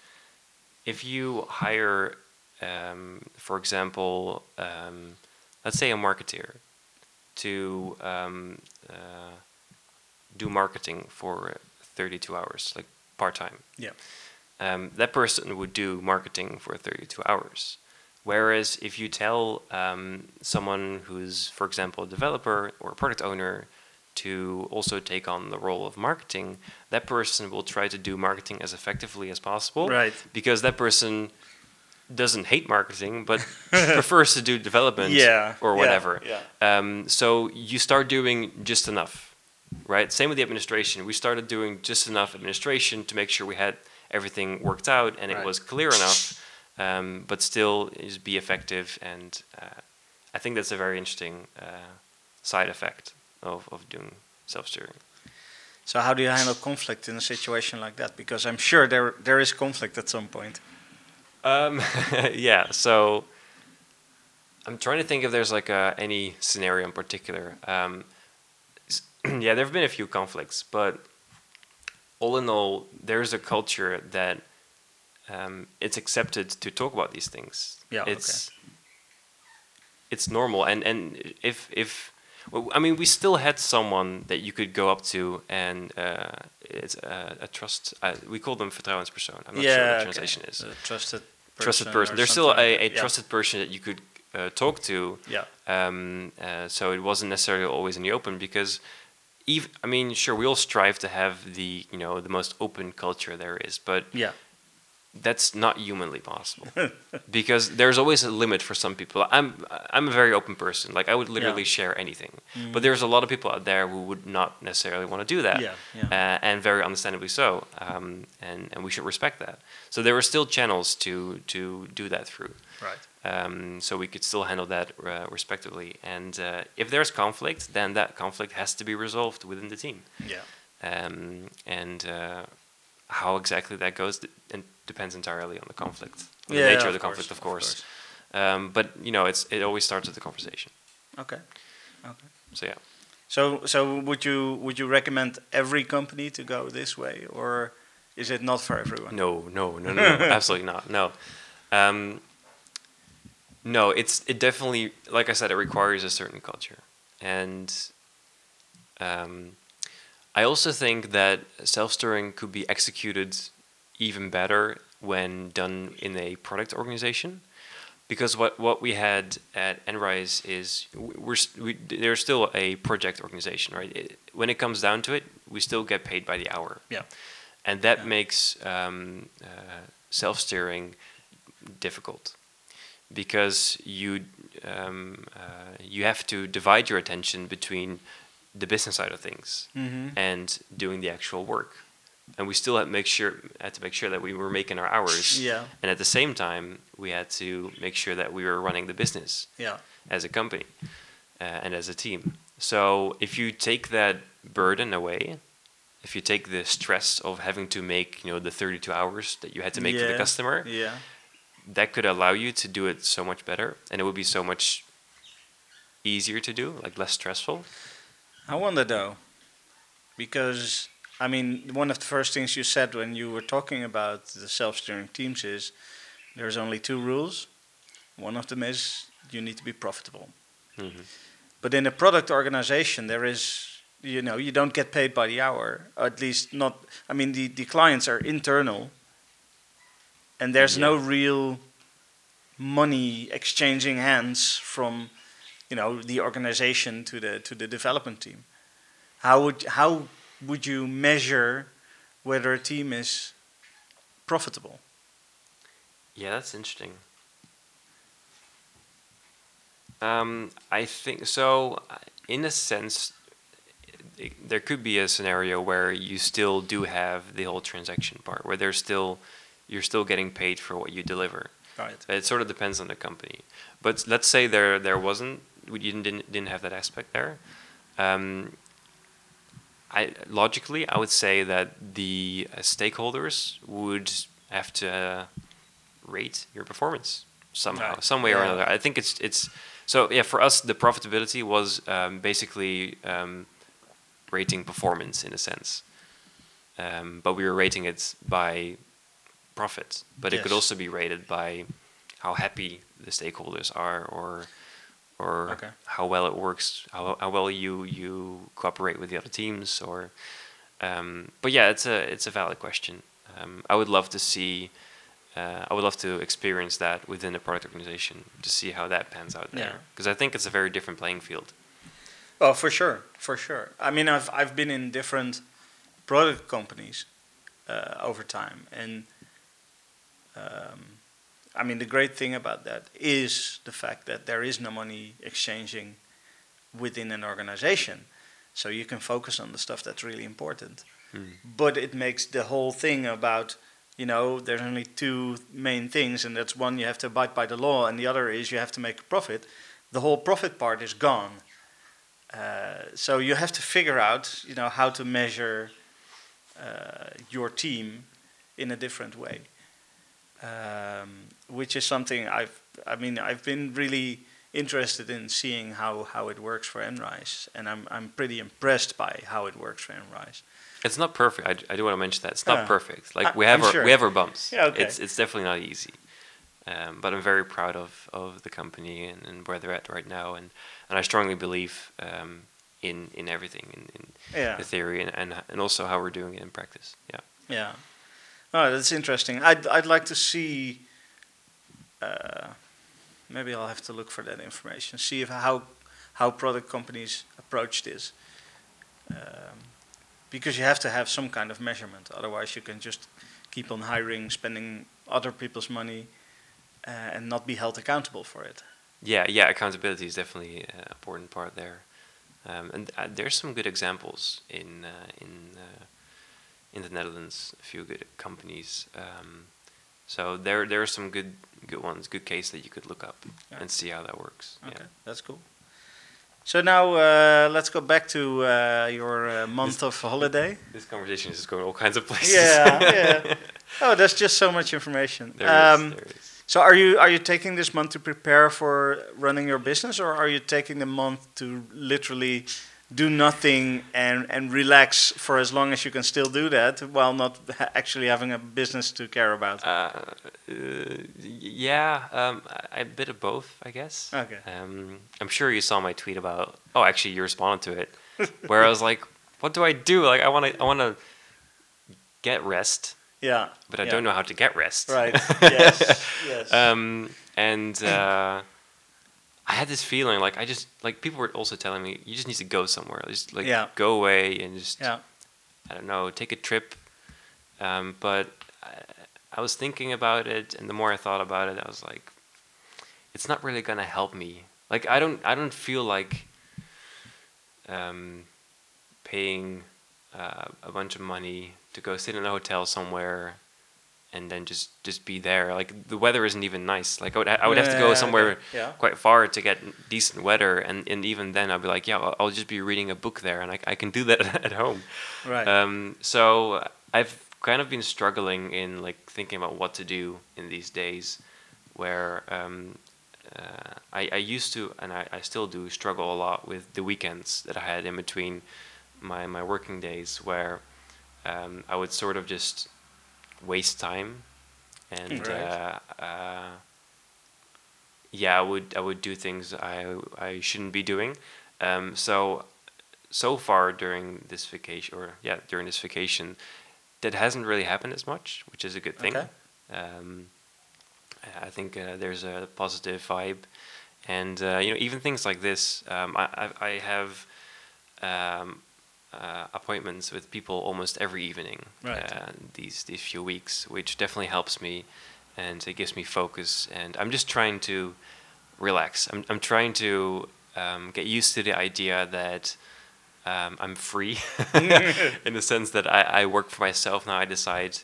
if you hire, um, for example, um, let's say a marketeer to um, uh, do marketing for 32 hours, like part time. Yeah. Um, that person would do marketing for 32 hours. Whereas if you tell um, someone who's, for example, a developer or a product owner to also take on the role of marketing, that person will try to do marketing as effectively as possible Right. because that person doesn't hate marketing but prefers to do development Yeah. or yeah, whatever. Yeah. Um, so you start doing just enough, right? Same with the administration. We started doing just enough administration to make sure we had everything worked out and it was clear enough, um, but still is be effective. And uh, I think that's a very interesting uh, side effect of, of doing self-steering. So how do you handle conflict in a situation like that? Because I'm sure there there is conflict at some point. Um, yeah, so I'm trying to think if there's like a, any scenario in particular. Um, yeah, there have been a few conflicts, but all in all, there's a culture that um, it's accepted to talk about these things. Yeah, okay. it's it's normal, and and if if well, I mean, we still had someone that you could go up to, and uh, it's a, a trust. Uh, we call them vertrouwenspersoon. I'm not sure what yeah. the okay. translation is A trusted person trusted person. There's still a, a. Yeah. trusted person that you could uh, talk to. Yeah. Um, uh, so it wasn't necessarily always in the open because, even I mean, sure, we all strive to have the you know the most open culture there is, but Yeah. that's not humanly possible because there's always a limit for some people. I'm I'm a very open person. Like I would literally Yeah. share anything, but there's a lot of people out there who would not necessarily want to do that, Yeah, yeah. Uh, and very understandably so. Um, and and we should respect that. So there were still channels to to do that through. Right. Um, so we could still handle that uh, respectively. And uh, if there's conflict, then that conflict has to be resolved within the team. Yeah. Um, and uh, how exactly that goes d- and depends entirely on the conflict, on Yeah, the nature of the course, conflict, of of course. Um, but you know, it's it always starts with the conversation. Okay. Okay. So yeah. So so would you would you recommend every company to go this way, or is it not for everyone? No, no, no, no, no absolutely not. No. Um, no, it's it definitely like I said, it requires a certain culture, and um, I also think that self-steering could be executed even better when done in a product organization, because what, what we had at Enrise is we're we, they're still a project organization, right? It, when it comes down to it, we still get paid by the hour, Yeah. and that Yeah. makes um, uh, self-steering difficult because you um, uh, you have to divide your attention between the business side of things Mm-hmm. and doing the actual work. And we still had make sure had to make sure that we were making our hours. Yeah. And at the same time, we had to make sure that we were running the business Yeah. as a company uh, and as a team. So if you take that burden away, if you take the stress of having to make you know the 32 hours that you had to make for the customer, Yeah. That could allow you to do it so much better, and it would be so much easier to do, like less stressful. I wonder though, because I mean, one of the first things you said when you were talking about the self-steering teams is there's only two rules. One of them is you need to be profitable. hmm But in a product organization, there is, you know, you don't get paid by the hour. At least not. I mean, the, the clients are internal, and there's no real money exchanging hands from, you know, the organization to the to the development team. How would how would you measure whether a team is profitable? Yeah, that's interesting. Um, I think so. In a sense, i there could be a scenario where you still do have the whole transaction part, where there's still you're still getting paid for what you deliver. Right. It sort of depends on the company. But let's say there there wasn't we didn't didn't, didn't have that aspect there. Um, I logically I would say that the uh, stakeholders would have to uh, rate your performance somehow, Right. some way or another. I think it's it's so yeah. For us, the profitability was um, basically um, rating performance in a sense, um, but we were rating it by profit. But it could also be rated by how happy the stakeholders are, or or Okay. how well it works, how, how well you you cooperate with the other teams, or um, but yeah, it's a it's a valid question. Um, I would love to see. Uh, I would love to experience that within a product organization to see how that pans out there, Yeah. because I think it's a very different playing field. Oh, for sure, for sure. I mean, I've I've been in different product companies uh, over time, and um, I mean, the great thing about that is the fact that there is no money exchanging within an organization, so you can focus on the stuff that's really important. Hmm. But it makes the whole thing about you know there's only two main things, and that's one you have to abide by the law, and the other is you have to make a profit. The whole profit part is gone. Uh, so you have to figure out, you know, how to measure uh, your team in a different way, um, which is something I've. I mean, I've been really interested in seeing how, how it works for Enrise, and I'm I'm pretty impressed by how it works for Enrise. It's not perfect. I, I do want to mention that it's not Yeah. perfect. Like I- we have I'm our sure. we have our bumps. Yeah, okay. It's it's definitely not easy. Um, but I'm very proud of, of the company and, and where they're at right now, and, and I strongly believe um, in in everything in, in Yeah. the theory and, and and also how we're doing it in practice. Yeah. Yeah. Oh, that's interesting. I'd I'd like to see. Uh, maybe I'll have to look for that information. See if how how product companies approach this. Um, because you have to have some kind of measurement. Otherwise, you can just keep on hiring, spending other people's money, uh, and not be held accountable for it. Yeah, yeah. Accountability is definitely an important part there, um, and uh, there's some good examples in uh, in uh, in the Netherlands. A few good companies. Um, so there there are some good good ones, good case that you could look up Yeah. and see how that works. Okay, Yeah. that's cool. So now uh, let's go back to uh, your uh, month of holiday. This conversation is just going all kinds of places. Yeah, yeah. Oh, there's just so much information. there is, Um, there is. So are you are you taking this month to prepare for running your business, or are you taking the month to literally do nothing and and relax for as long as you can still do that while not ha- actually having a business to care about? Uh, uh, yeah, um, I, I bit of both, I guess. Okay. Um, I'm sure you saw my tweet about. Oh, actually, you responded to it, where I was like, "What do I do? Like, I want to, I want to get rest, yeah. but I yeah. don't know how to get rest." Right. yes. Yes. Um, and uh, I had this feeling like I just like people were also telling me you just need to go somewhere, just like Yeah. go away and just Yeah. I don't know, take a trip. Um, but I, I was thinking about it, and the more I thought about it, I was like, it's not really gonna help me. Like I don't, I don't feel like um, paying uh, a bunch of money to go sit in a hotel somewhere and then just just be there. Like the weather isn't even nice. Like I would, I would have to go somewhere. Yeah. quite far to get decent weather, and, and even then I'd be like, yeah, I'll, I'll just be reading a book there, and I, I can do that at home. Right. Um, so I've kind of been struggling in like thinking about what to do in these days, where um, uh, I, I used to and I, I still do struggle a lot with the weekends that I had in between my, my working days, where um, I would sort of just waste time and Right. uh, uh, yeah, I would I would do things I I shouldn't be doing. Um, so so far during this vacation, or yeah, during this vacation, that hasn't really happened as much, which is a good thing. Okay. Um, I think uh, there's a positive vibe, and uh, you know even things like this. Um, I I, I have um, uh, appointments with people almost every evening Right. uh, these these few weeks, which definitely helps me, and it gives me focus. And I'm just trying to relax. I'm I'm trying to um, get used to the idea that um, I'm free, in the sense that I, I work for myself now. I decide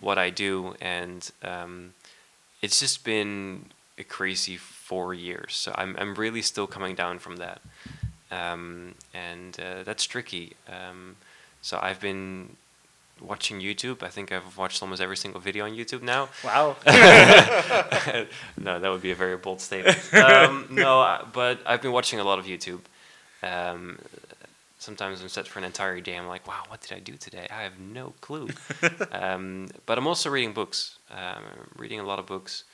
what I do, and um, it's just been a crazy four years. So I'm I'm really still coming down from that, um, and uh, that's tricky. Um, so I've been watching YouTube. I think I've watched almost every single video on YouTube now. wow. no, that would be a very bold statement. Um, no, I- but I've been watching a lot of YouTube. Um, sometimes I'm set for an entire day. I'm like, wow, what did I do today? I have no clue. um, but I'm also reading books. Um, reading a lot of books.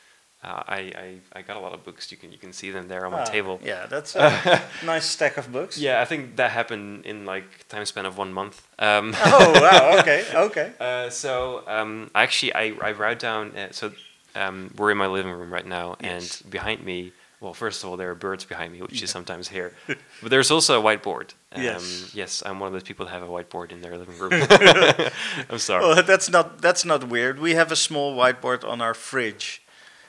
Uh, I, I I got a lot of books. You can you can see them there on my Ah, table. Yeah, that's a nice stack of books. Yeah, I think that happened in like time span of one month. Um, Oh wow. Okay. Okay. uh, so um, actually, I, I wrote down. Uh, so um, we're in my living room right now, Yes. and behind me. Well, first of all, there are birds behind me, which you sometimes hear. But there's also a whiteboard. Um, Yes. Yes, I'm one of those people that have a whiteboard in their living room. I'm sorry. Well, that's not that's not weird. We have a small whiteboard on our fridge.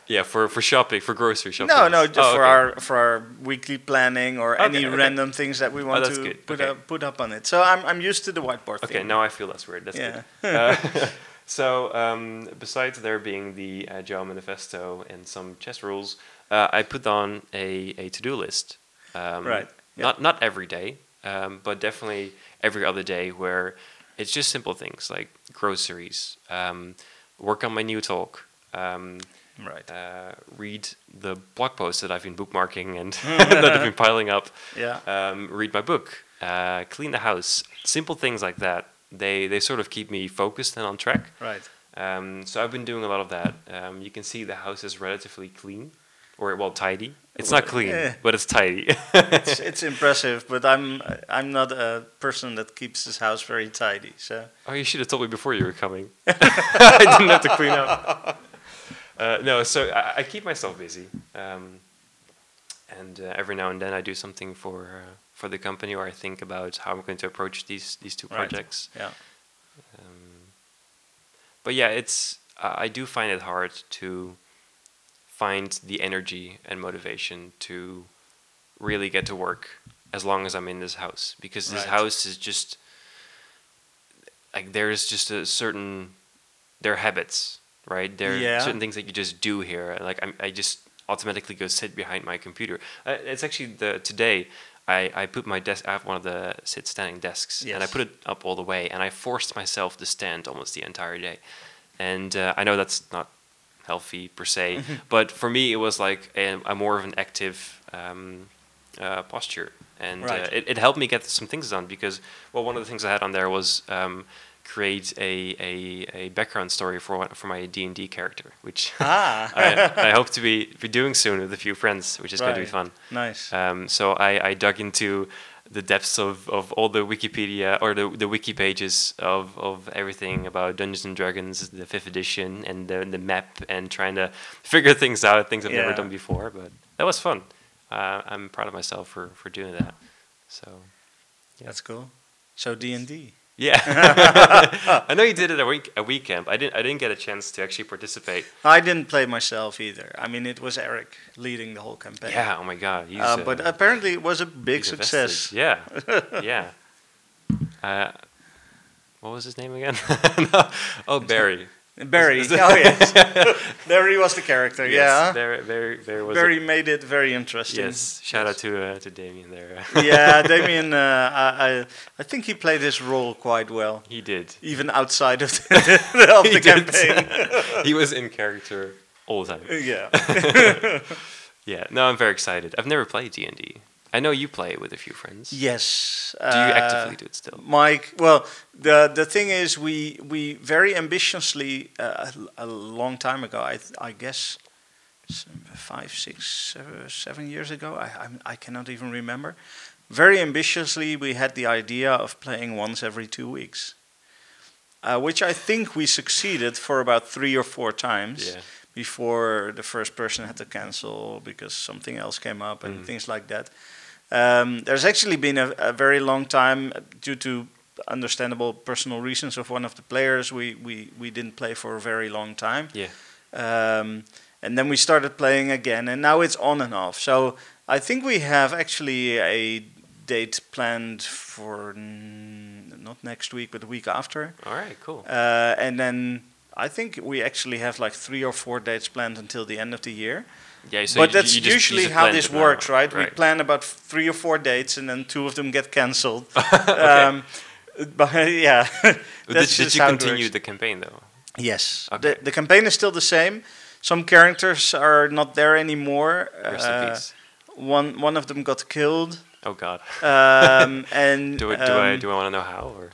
Yeah, for, for shopping, for grocery shopping. No, no, just Oh, for okay. our for our weekly planning or any Okay, okay. random things that we want that's to put okay. up put up on it. So I'm I'm used to the whiteboard Okay, thing. now I feel less weird. That's Yeah. good. Uh, so, um, besides there being the Agile Manifesto and some chess rules, uh, I put on a, a to do list. Um, Right, yeah. Not not every day, um, but definitely every other day, where it's just simple things like groceries, um, work on my new talk. Um, Right. uh, read the blog posts that I've been bookmarking and that have been piling up Yeah. um, read my book, uh, clean the house, simple things like that. They they sort of keep me focused and on track. Right. Um, so I've been doing a lot of that. Um, you can see the house is relatively clean, or well tidy. It's not clean, Yeah. but it's tidy. It's it's impressive, but I'm I'm not a person that keeps his house very tidy. So oh, you should have told me before you were coming. I didn't have to clean up. Uh, no, so I, I keep myself busy, um, and uh, every now and then I do something for uh, for the company, or I think about how I'm going to approach these these two Right. projects. yeah. Um, but yeah, it's I I do find it hard to find the energy and motivation to really get to work as long as I'm in this house because this Right. house is just like there's just a certain there are habits right? There are Yeah. certain things that you just do here. Like I'm, I just automatically go sit behind my computer. Uh, it's actually the today I, I put my desk I have one of the sit standing desks and I put it up all the way and I forced myself to stand almost the entire day. And uh, I know that's not healthy per se but for me it was like a, a more of an active um, uh, posture. And Right. uh, it, it helped me get some things done because well one of the things I had on there was um, create a, a, a background story for one- for my D and D character which Ah. I, I hope to be, be doing soon with a few friends which is going to be fun nice. um, so I, I dug into the depths of, of all the Wikipedia or the, the wiki pages of, of everything about Dungeons and Dragons, the fifth edition, and the, the map, and trying to figure things out, things I've never done before. But that was fun. Uh, I'm proud of myself for, for doing that. So That's cool. So D and D. yeah, I know you did it a week a WeCamp. I didn't I didn't get a chance to actually participate. I didn't play myself either. I mean, it was Eric leading the whole campaign. Yeah, oh my god, Uh, but uh, apparently it was a big success. invested. Yeah, yeah. Uh, what was his name again? no. Oh, Barry. Barry. Is- oh yes. Barry was the character. Yes, yeah. Barry. Barry, Barry was. Barry made it very interesting. yes. Shout out to uh, to Damien there. yeah, Damien. Uh, I, I I think he played his role quite well, he did. even outside of the, of the did. campaign. he was in character all the time. yeah. Yeah. No, I'm very excited. I've never played D and D. I know you play it with a few friends. Yes. Do you uh, actively do it still? Mike, well, the the thing is, we we very ambitiously uh, a long time ago, I I guess five, six, uh, seven years ago, I I'm, I cannot even remember. Very ambitiously, we had the idea of playing once every two weeks, uh, which I think we succeeded for about three or four times Yeah. before the first person had to cancel because something else came up and Mhm. things like that. Um, there's actually been a, a very long time due to understandable personal reasons of one of the players. We, we, we didn't play for a very long time. Yeah. Um, and then we started playing again, and now it's on and off. So I think we have actually a date planned for mm, not next week, but the week after. All right. Cool. Uh, and then I think we actually have like three or four dates planned until the end of the year. Yeah. So but you, that's you just, usually how this works, right? We plan about three or four dates, and then two of them get cancelled. Okay. um, but yeah, did, did you continue the campaign though? Yes, Okay. the the campaign is still the same. Some characters are not there anymore. Uh, one one of them got killed, Oh God. um, and Do, I- do I um, do I want to know how or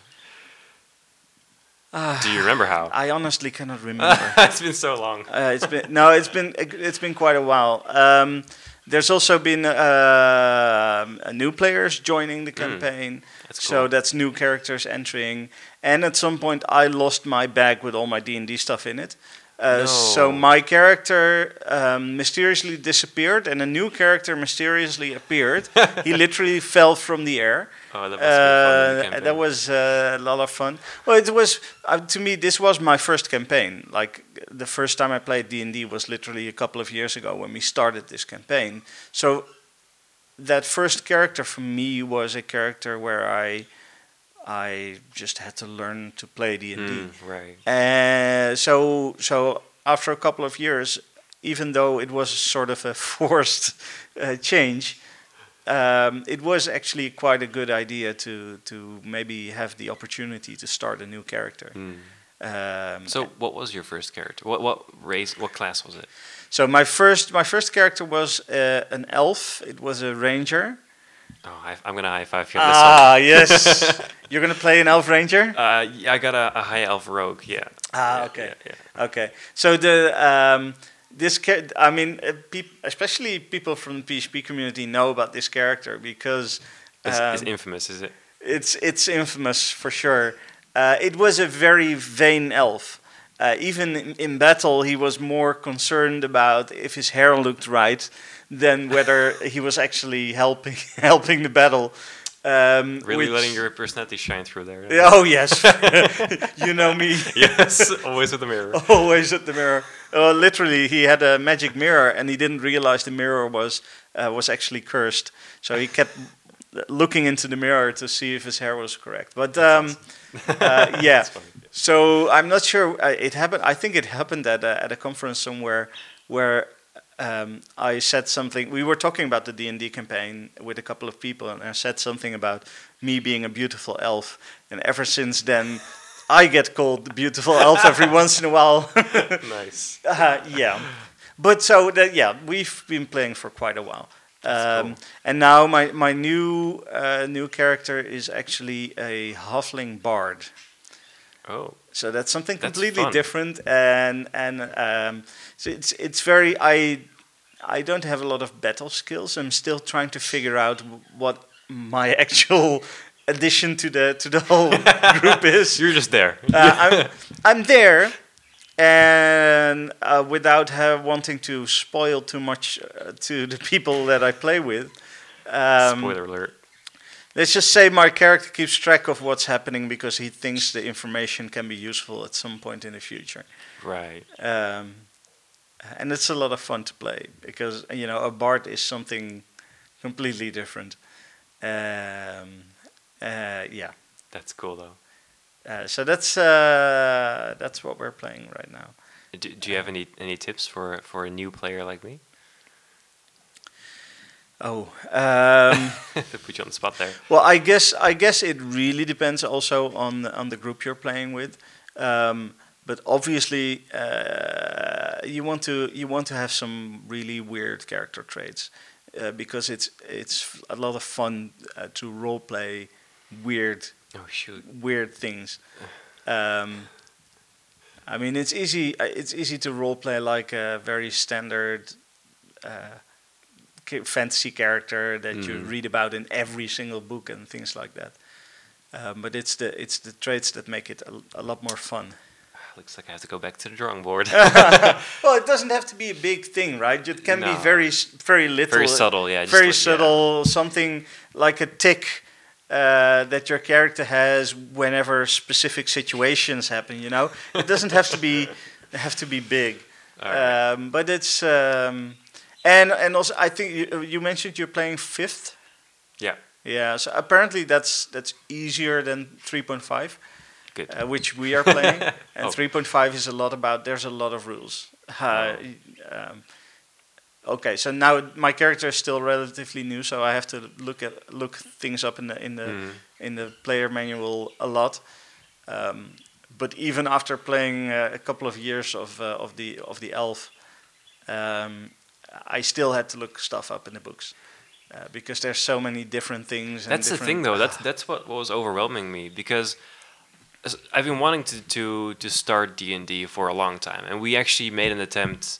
ah, do you remember how? I honestly cannot remember. it's been so long. Uh, it's been no, it's been it's been quite a while. Um, there's also been uh, new players joining the campaign, Hmm. That's so that's new characters entering. And at some point, I lost my bag with all my D and D stuff in it. Uh, So my character um, mysteriously disappeared, and a new character mysteriously appeared. he literally fell from the air. Oh, that fun. Uh, that was uh, a lot of fun. Well, it was uh, to me. This was my first campaign. Like the first time I played D and D was literally a couple of years ago when we started this campaign. So that first character for me was a character where I I just had to learn to play D and D. Mm, right. Uh, so so after a couple of years, even though it was sort of a forced uh, change, um, it was actually quite a good idea to to maybe have the opportunity to start a new character. Mm. Um, So, what was your first character? What what race? What class was it? so my first my first character was uh, an elf. It was a ranger. Oh, I, I'm gonna high five you on. Ah, yes. You're gonna play an elf ranger. Uh, yeah, I got a, a high elf rogue. Yeah. Ah, Yeah, okay. Yeah, yeah. Okay, so the um, this cha- I mean, uh, peop- especially people from the PHP community know about this character because It's, it's um, infamous, is it? it's it's infamous for sure. Uh, it was a very vain elf. Uh, even in, in battle, he was more concerned about if his hair looked right than whether he was actually helping helping the battle. Um, Really letting your personality shine through there. Yeah, Oh yes, you know me. yes, always with the mirror. always at the mirror. Uh, literally, he had a magic mirror, and he didn't realize the mirror was uh, was actually cursed. So he kept looking into the mirror to see if his hair was correct. But um, uh, yeah, so I'm not sure. Uh, it happened. I think it happened at a, at a conference somewhere where um, I said something. We were talking about the D and D campaign with a couple of people, and I said something about me being a beautiful elf. And ever since then, I get called the beautiful elf every once in a while. nice. uh, yeah, but so that yeah, we've been playing for quite a while. Um, cool. And now my my new uh, new character is actually a halfling bard. Oh, So that's something That's completely fun. different, and and um, so it's it's very I I don't have a lot of battle skills. I'm still trying to figure out what my actual addition to the to the whole group is. You're just there. Uh, I'm I'm there, and uh, without wanting to spoil too much uh, to the people that I play with. Um, Spoiler alert. Let's just say my character keeps track of what's happening because he thinks the information can be useful at some point in the future. Right. Um, and it's a lot of fun to play because you know a bard is something completely different. Um, uh, yeah, That's cool though. uh, so that's uh, that's what we're playing right now. Do, do you have any any tips for for a new player like me? Oh, um, put you on the spot there. well, I guess I guess it really depends also on on the group you're playing with. Um, but obviously, uh, you want to you want to have some really weird character traits uh, because it's it's a lot of fun uh, to role play weird Oh shoot. weird things. Um, I mean, it's easy. uh, It's easy to role play like a very standard uh, fantasy character that you Mhm. read about in every single book and things like that. Um, but it's the it's the traits that make it a, a lot more fun. Looks like I have to go back to the drawing board. well, it doesn't have to be a big thing, right? It can No. be very very little, Very subtle, yeah. just very like- yeah. subtle, something like a tick uh, that your character has whenever specific situations happen. You know, it doesn't have to be have to be big, Alright. um, but it's um, and and also I think you, you mentioned you're playing fifth. Yeah. Yeah, so apparently that's that's easier than 3.5, Good. uh, which we are playing, and Oh. 3.5 is a lot about. There's a lot of rules. Uh, um, okay, so now my character is still relatively new, so I have to look at look things up in the in the Mhm. in the player manual a lot. Um, but even after playing uh, a couple of years of uh, of the of the elf, um, I still had to look stuff up in the books uh, because there's so many different things. and That's the thing, though. That's that's what was overwhelming me because I've been wanting to to to start D and D for a long time, and we actually made an attempt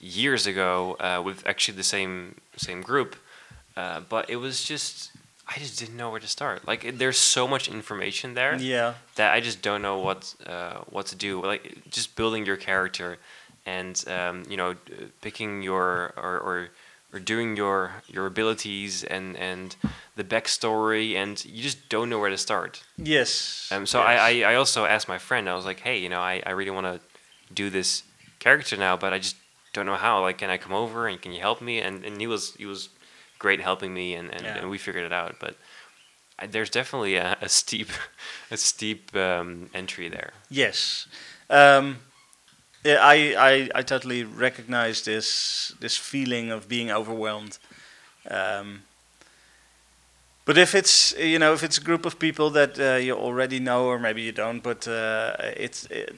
years ago uh, with actually the same same group, uh, but it was just I just didn't know where to start. Like it, there's so much information there Yeah, that I just don't know what uh, what to do. Like just building your character, and um, you know, picking your or, or or doing your your abilities and and the backstory, and you just don't know where to start. yes. Um, so yes. I, I I also asked my friend. I was like, hey, you know, I I really want to do this character now, but I just don't know how. Like, can I come over and can you help me? And and he was he was great helping me, and and, Yeah. and we figured it out. But I, there's definitely a, a steep a steep um, entry there. Yes. Um, yeah, I, I, I totally recognize this this feeling of being overwhelmed. Um, but if it's you know if it's a group of people that uh, you already know or maybe you don't, but uh, it's it,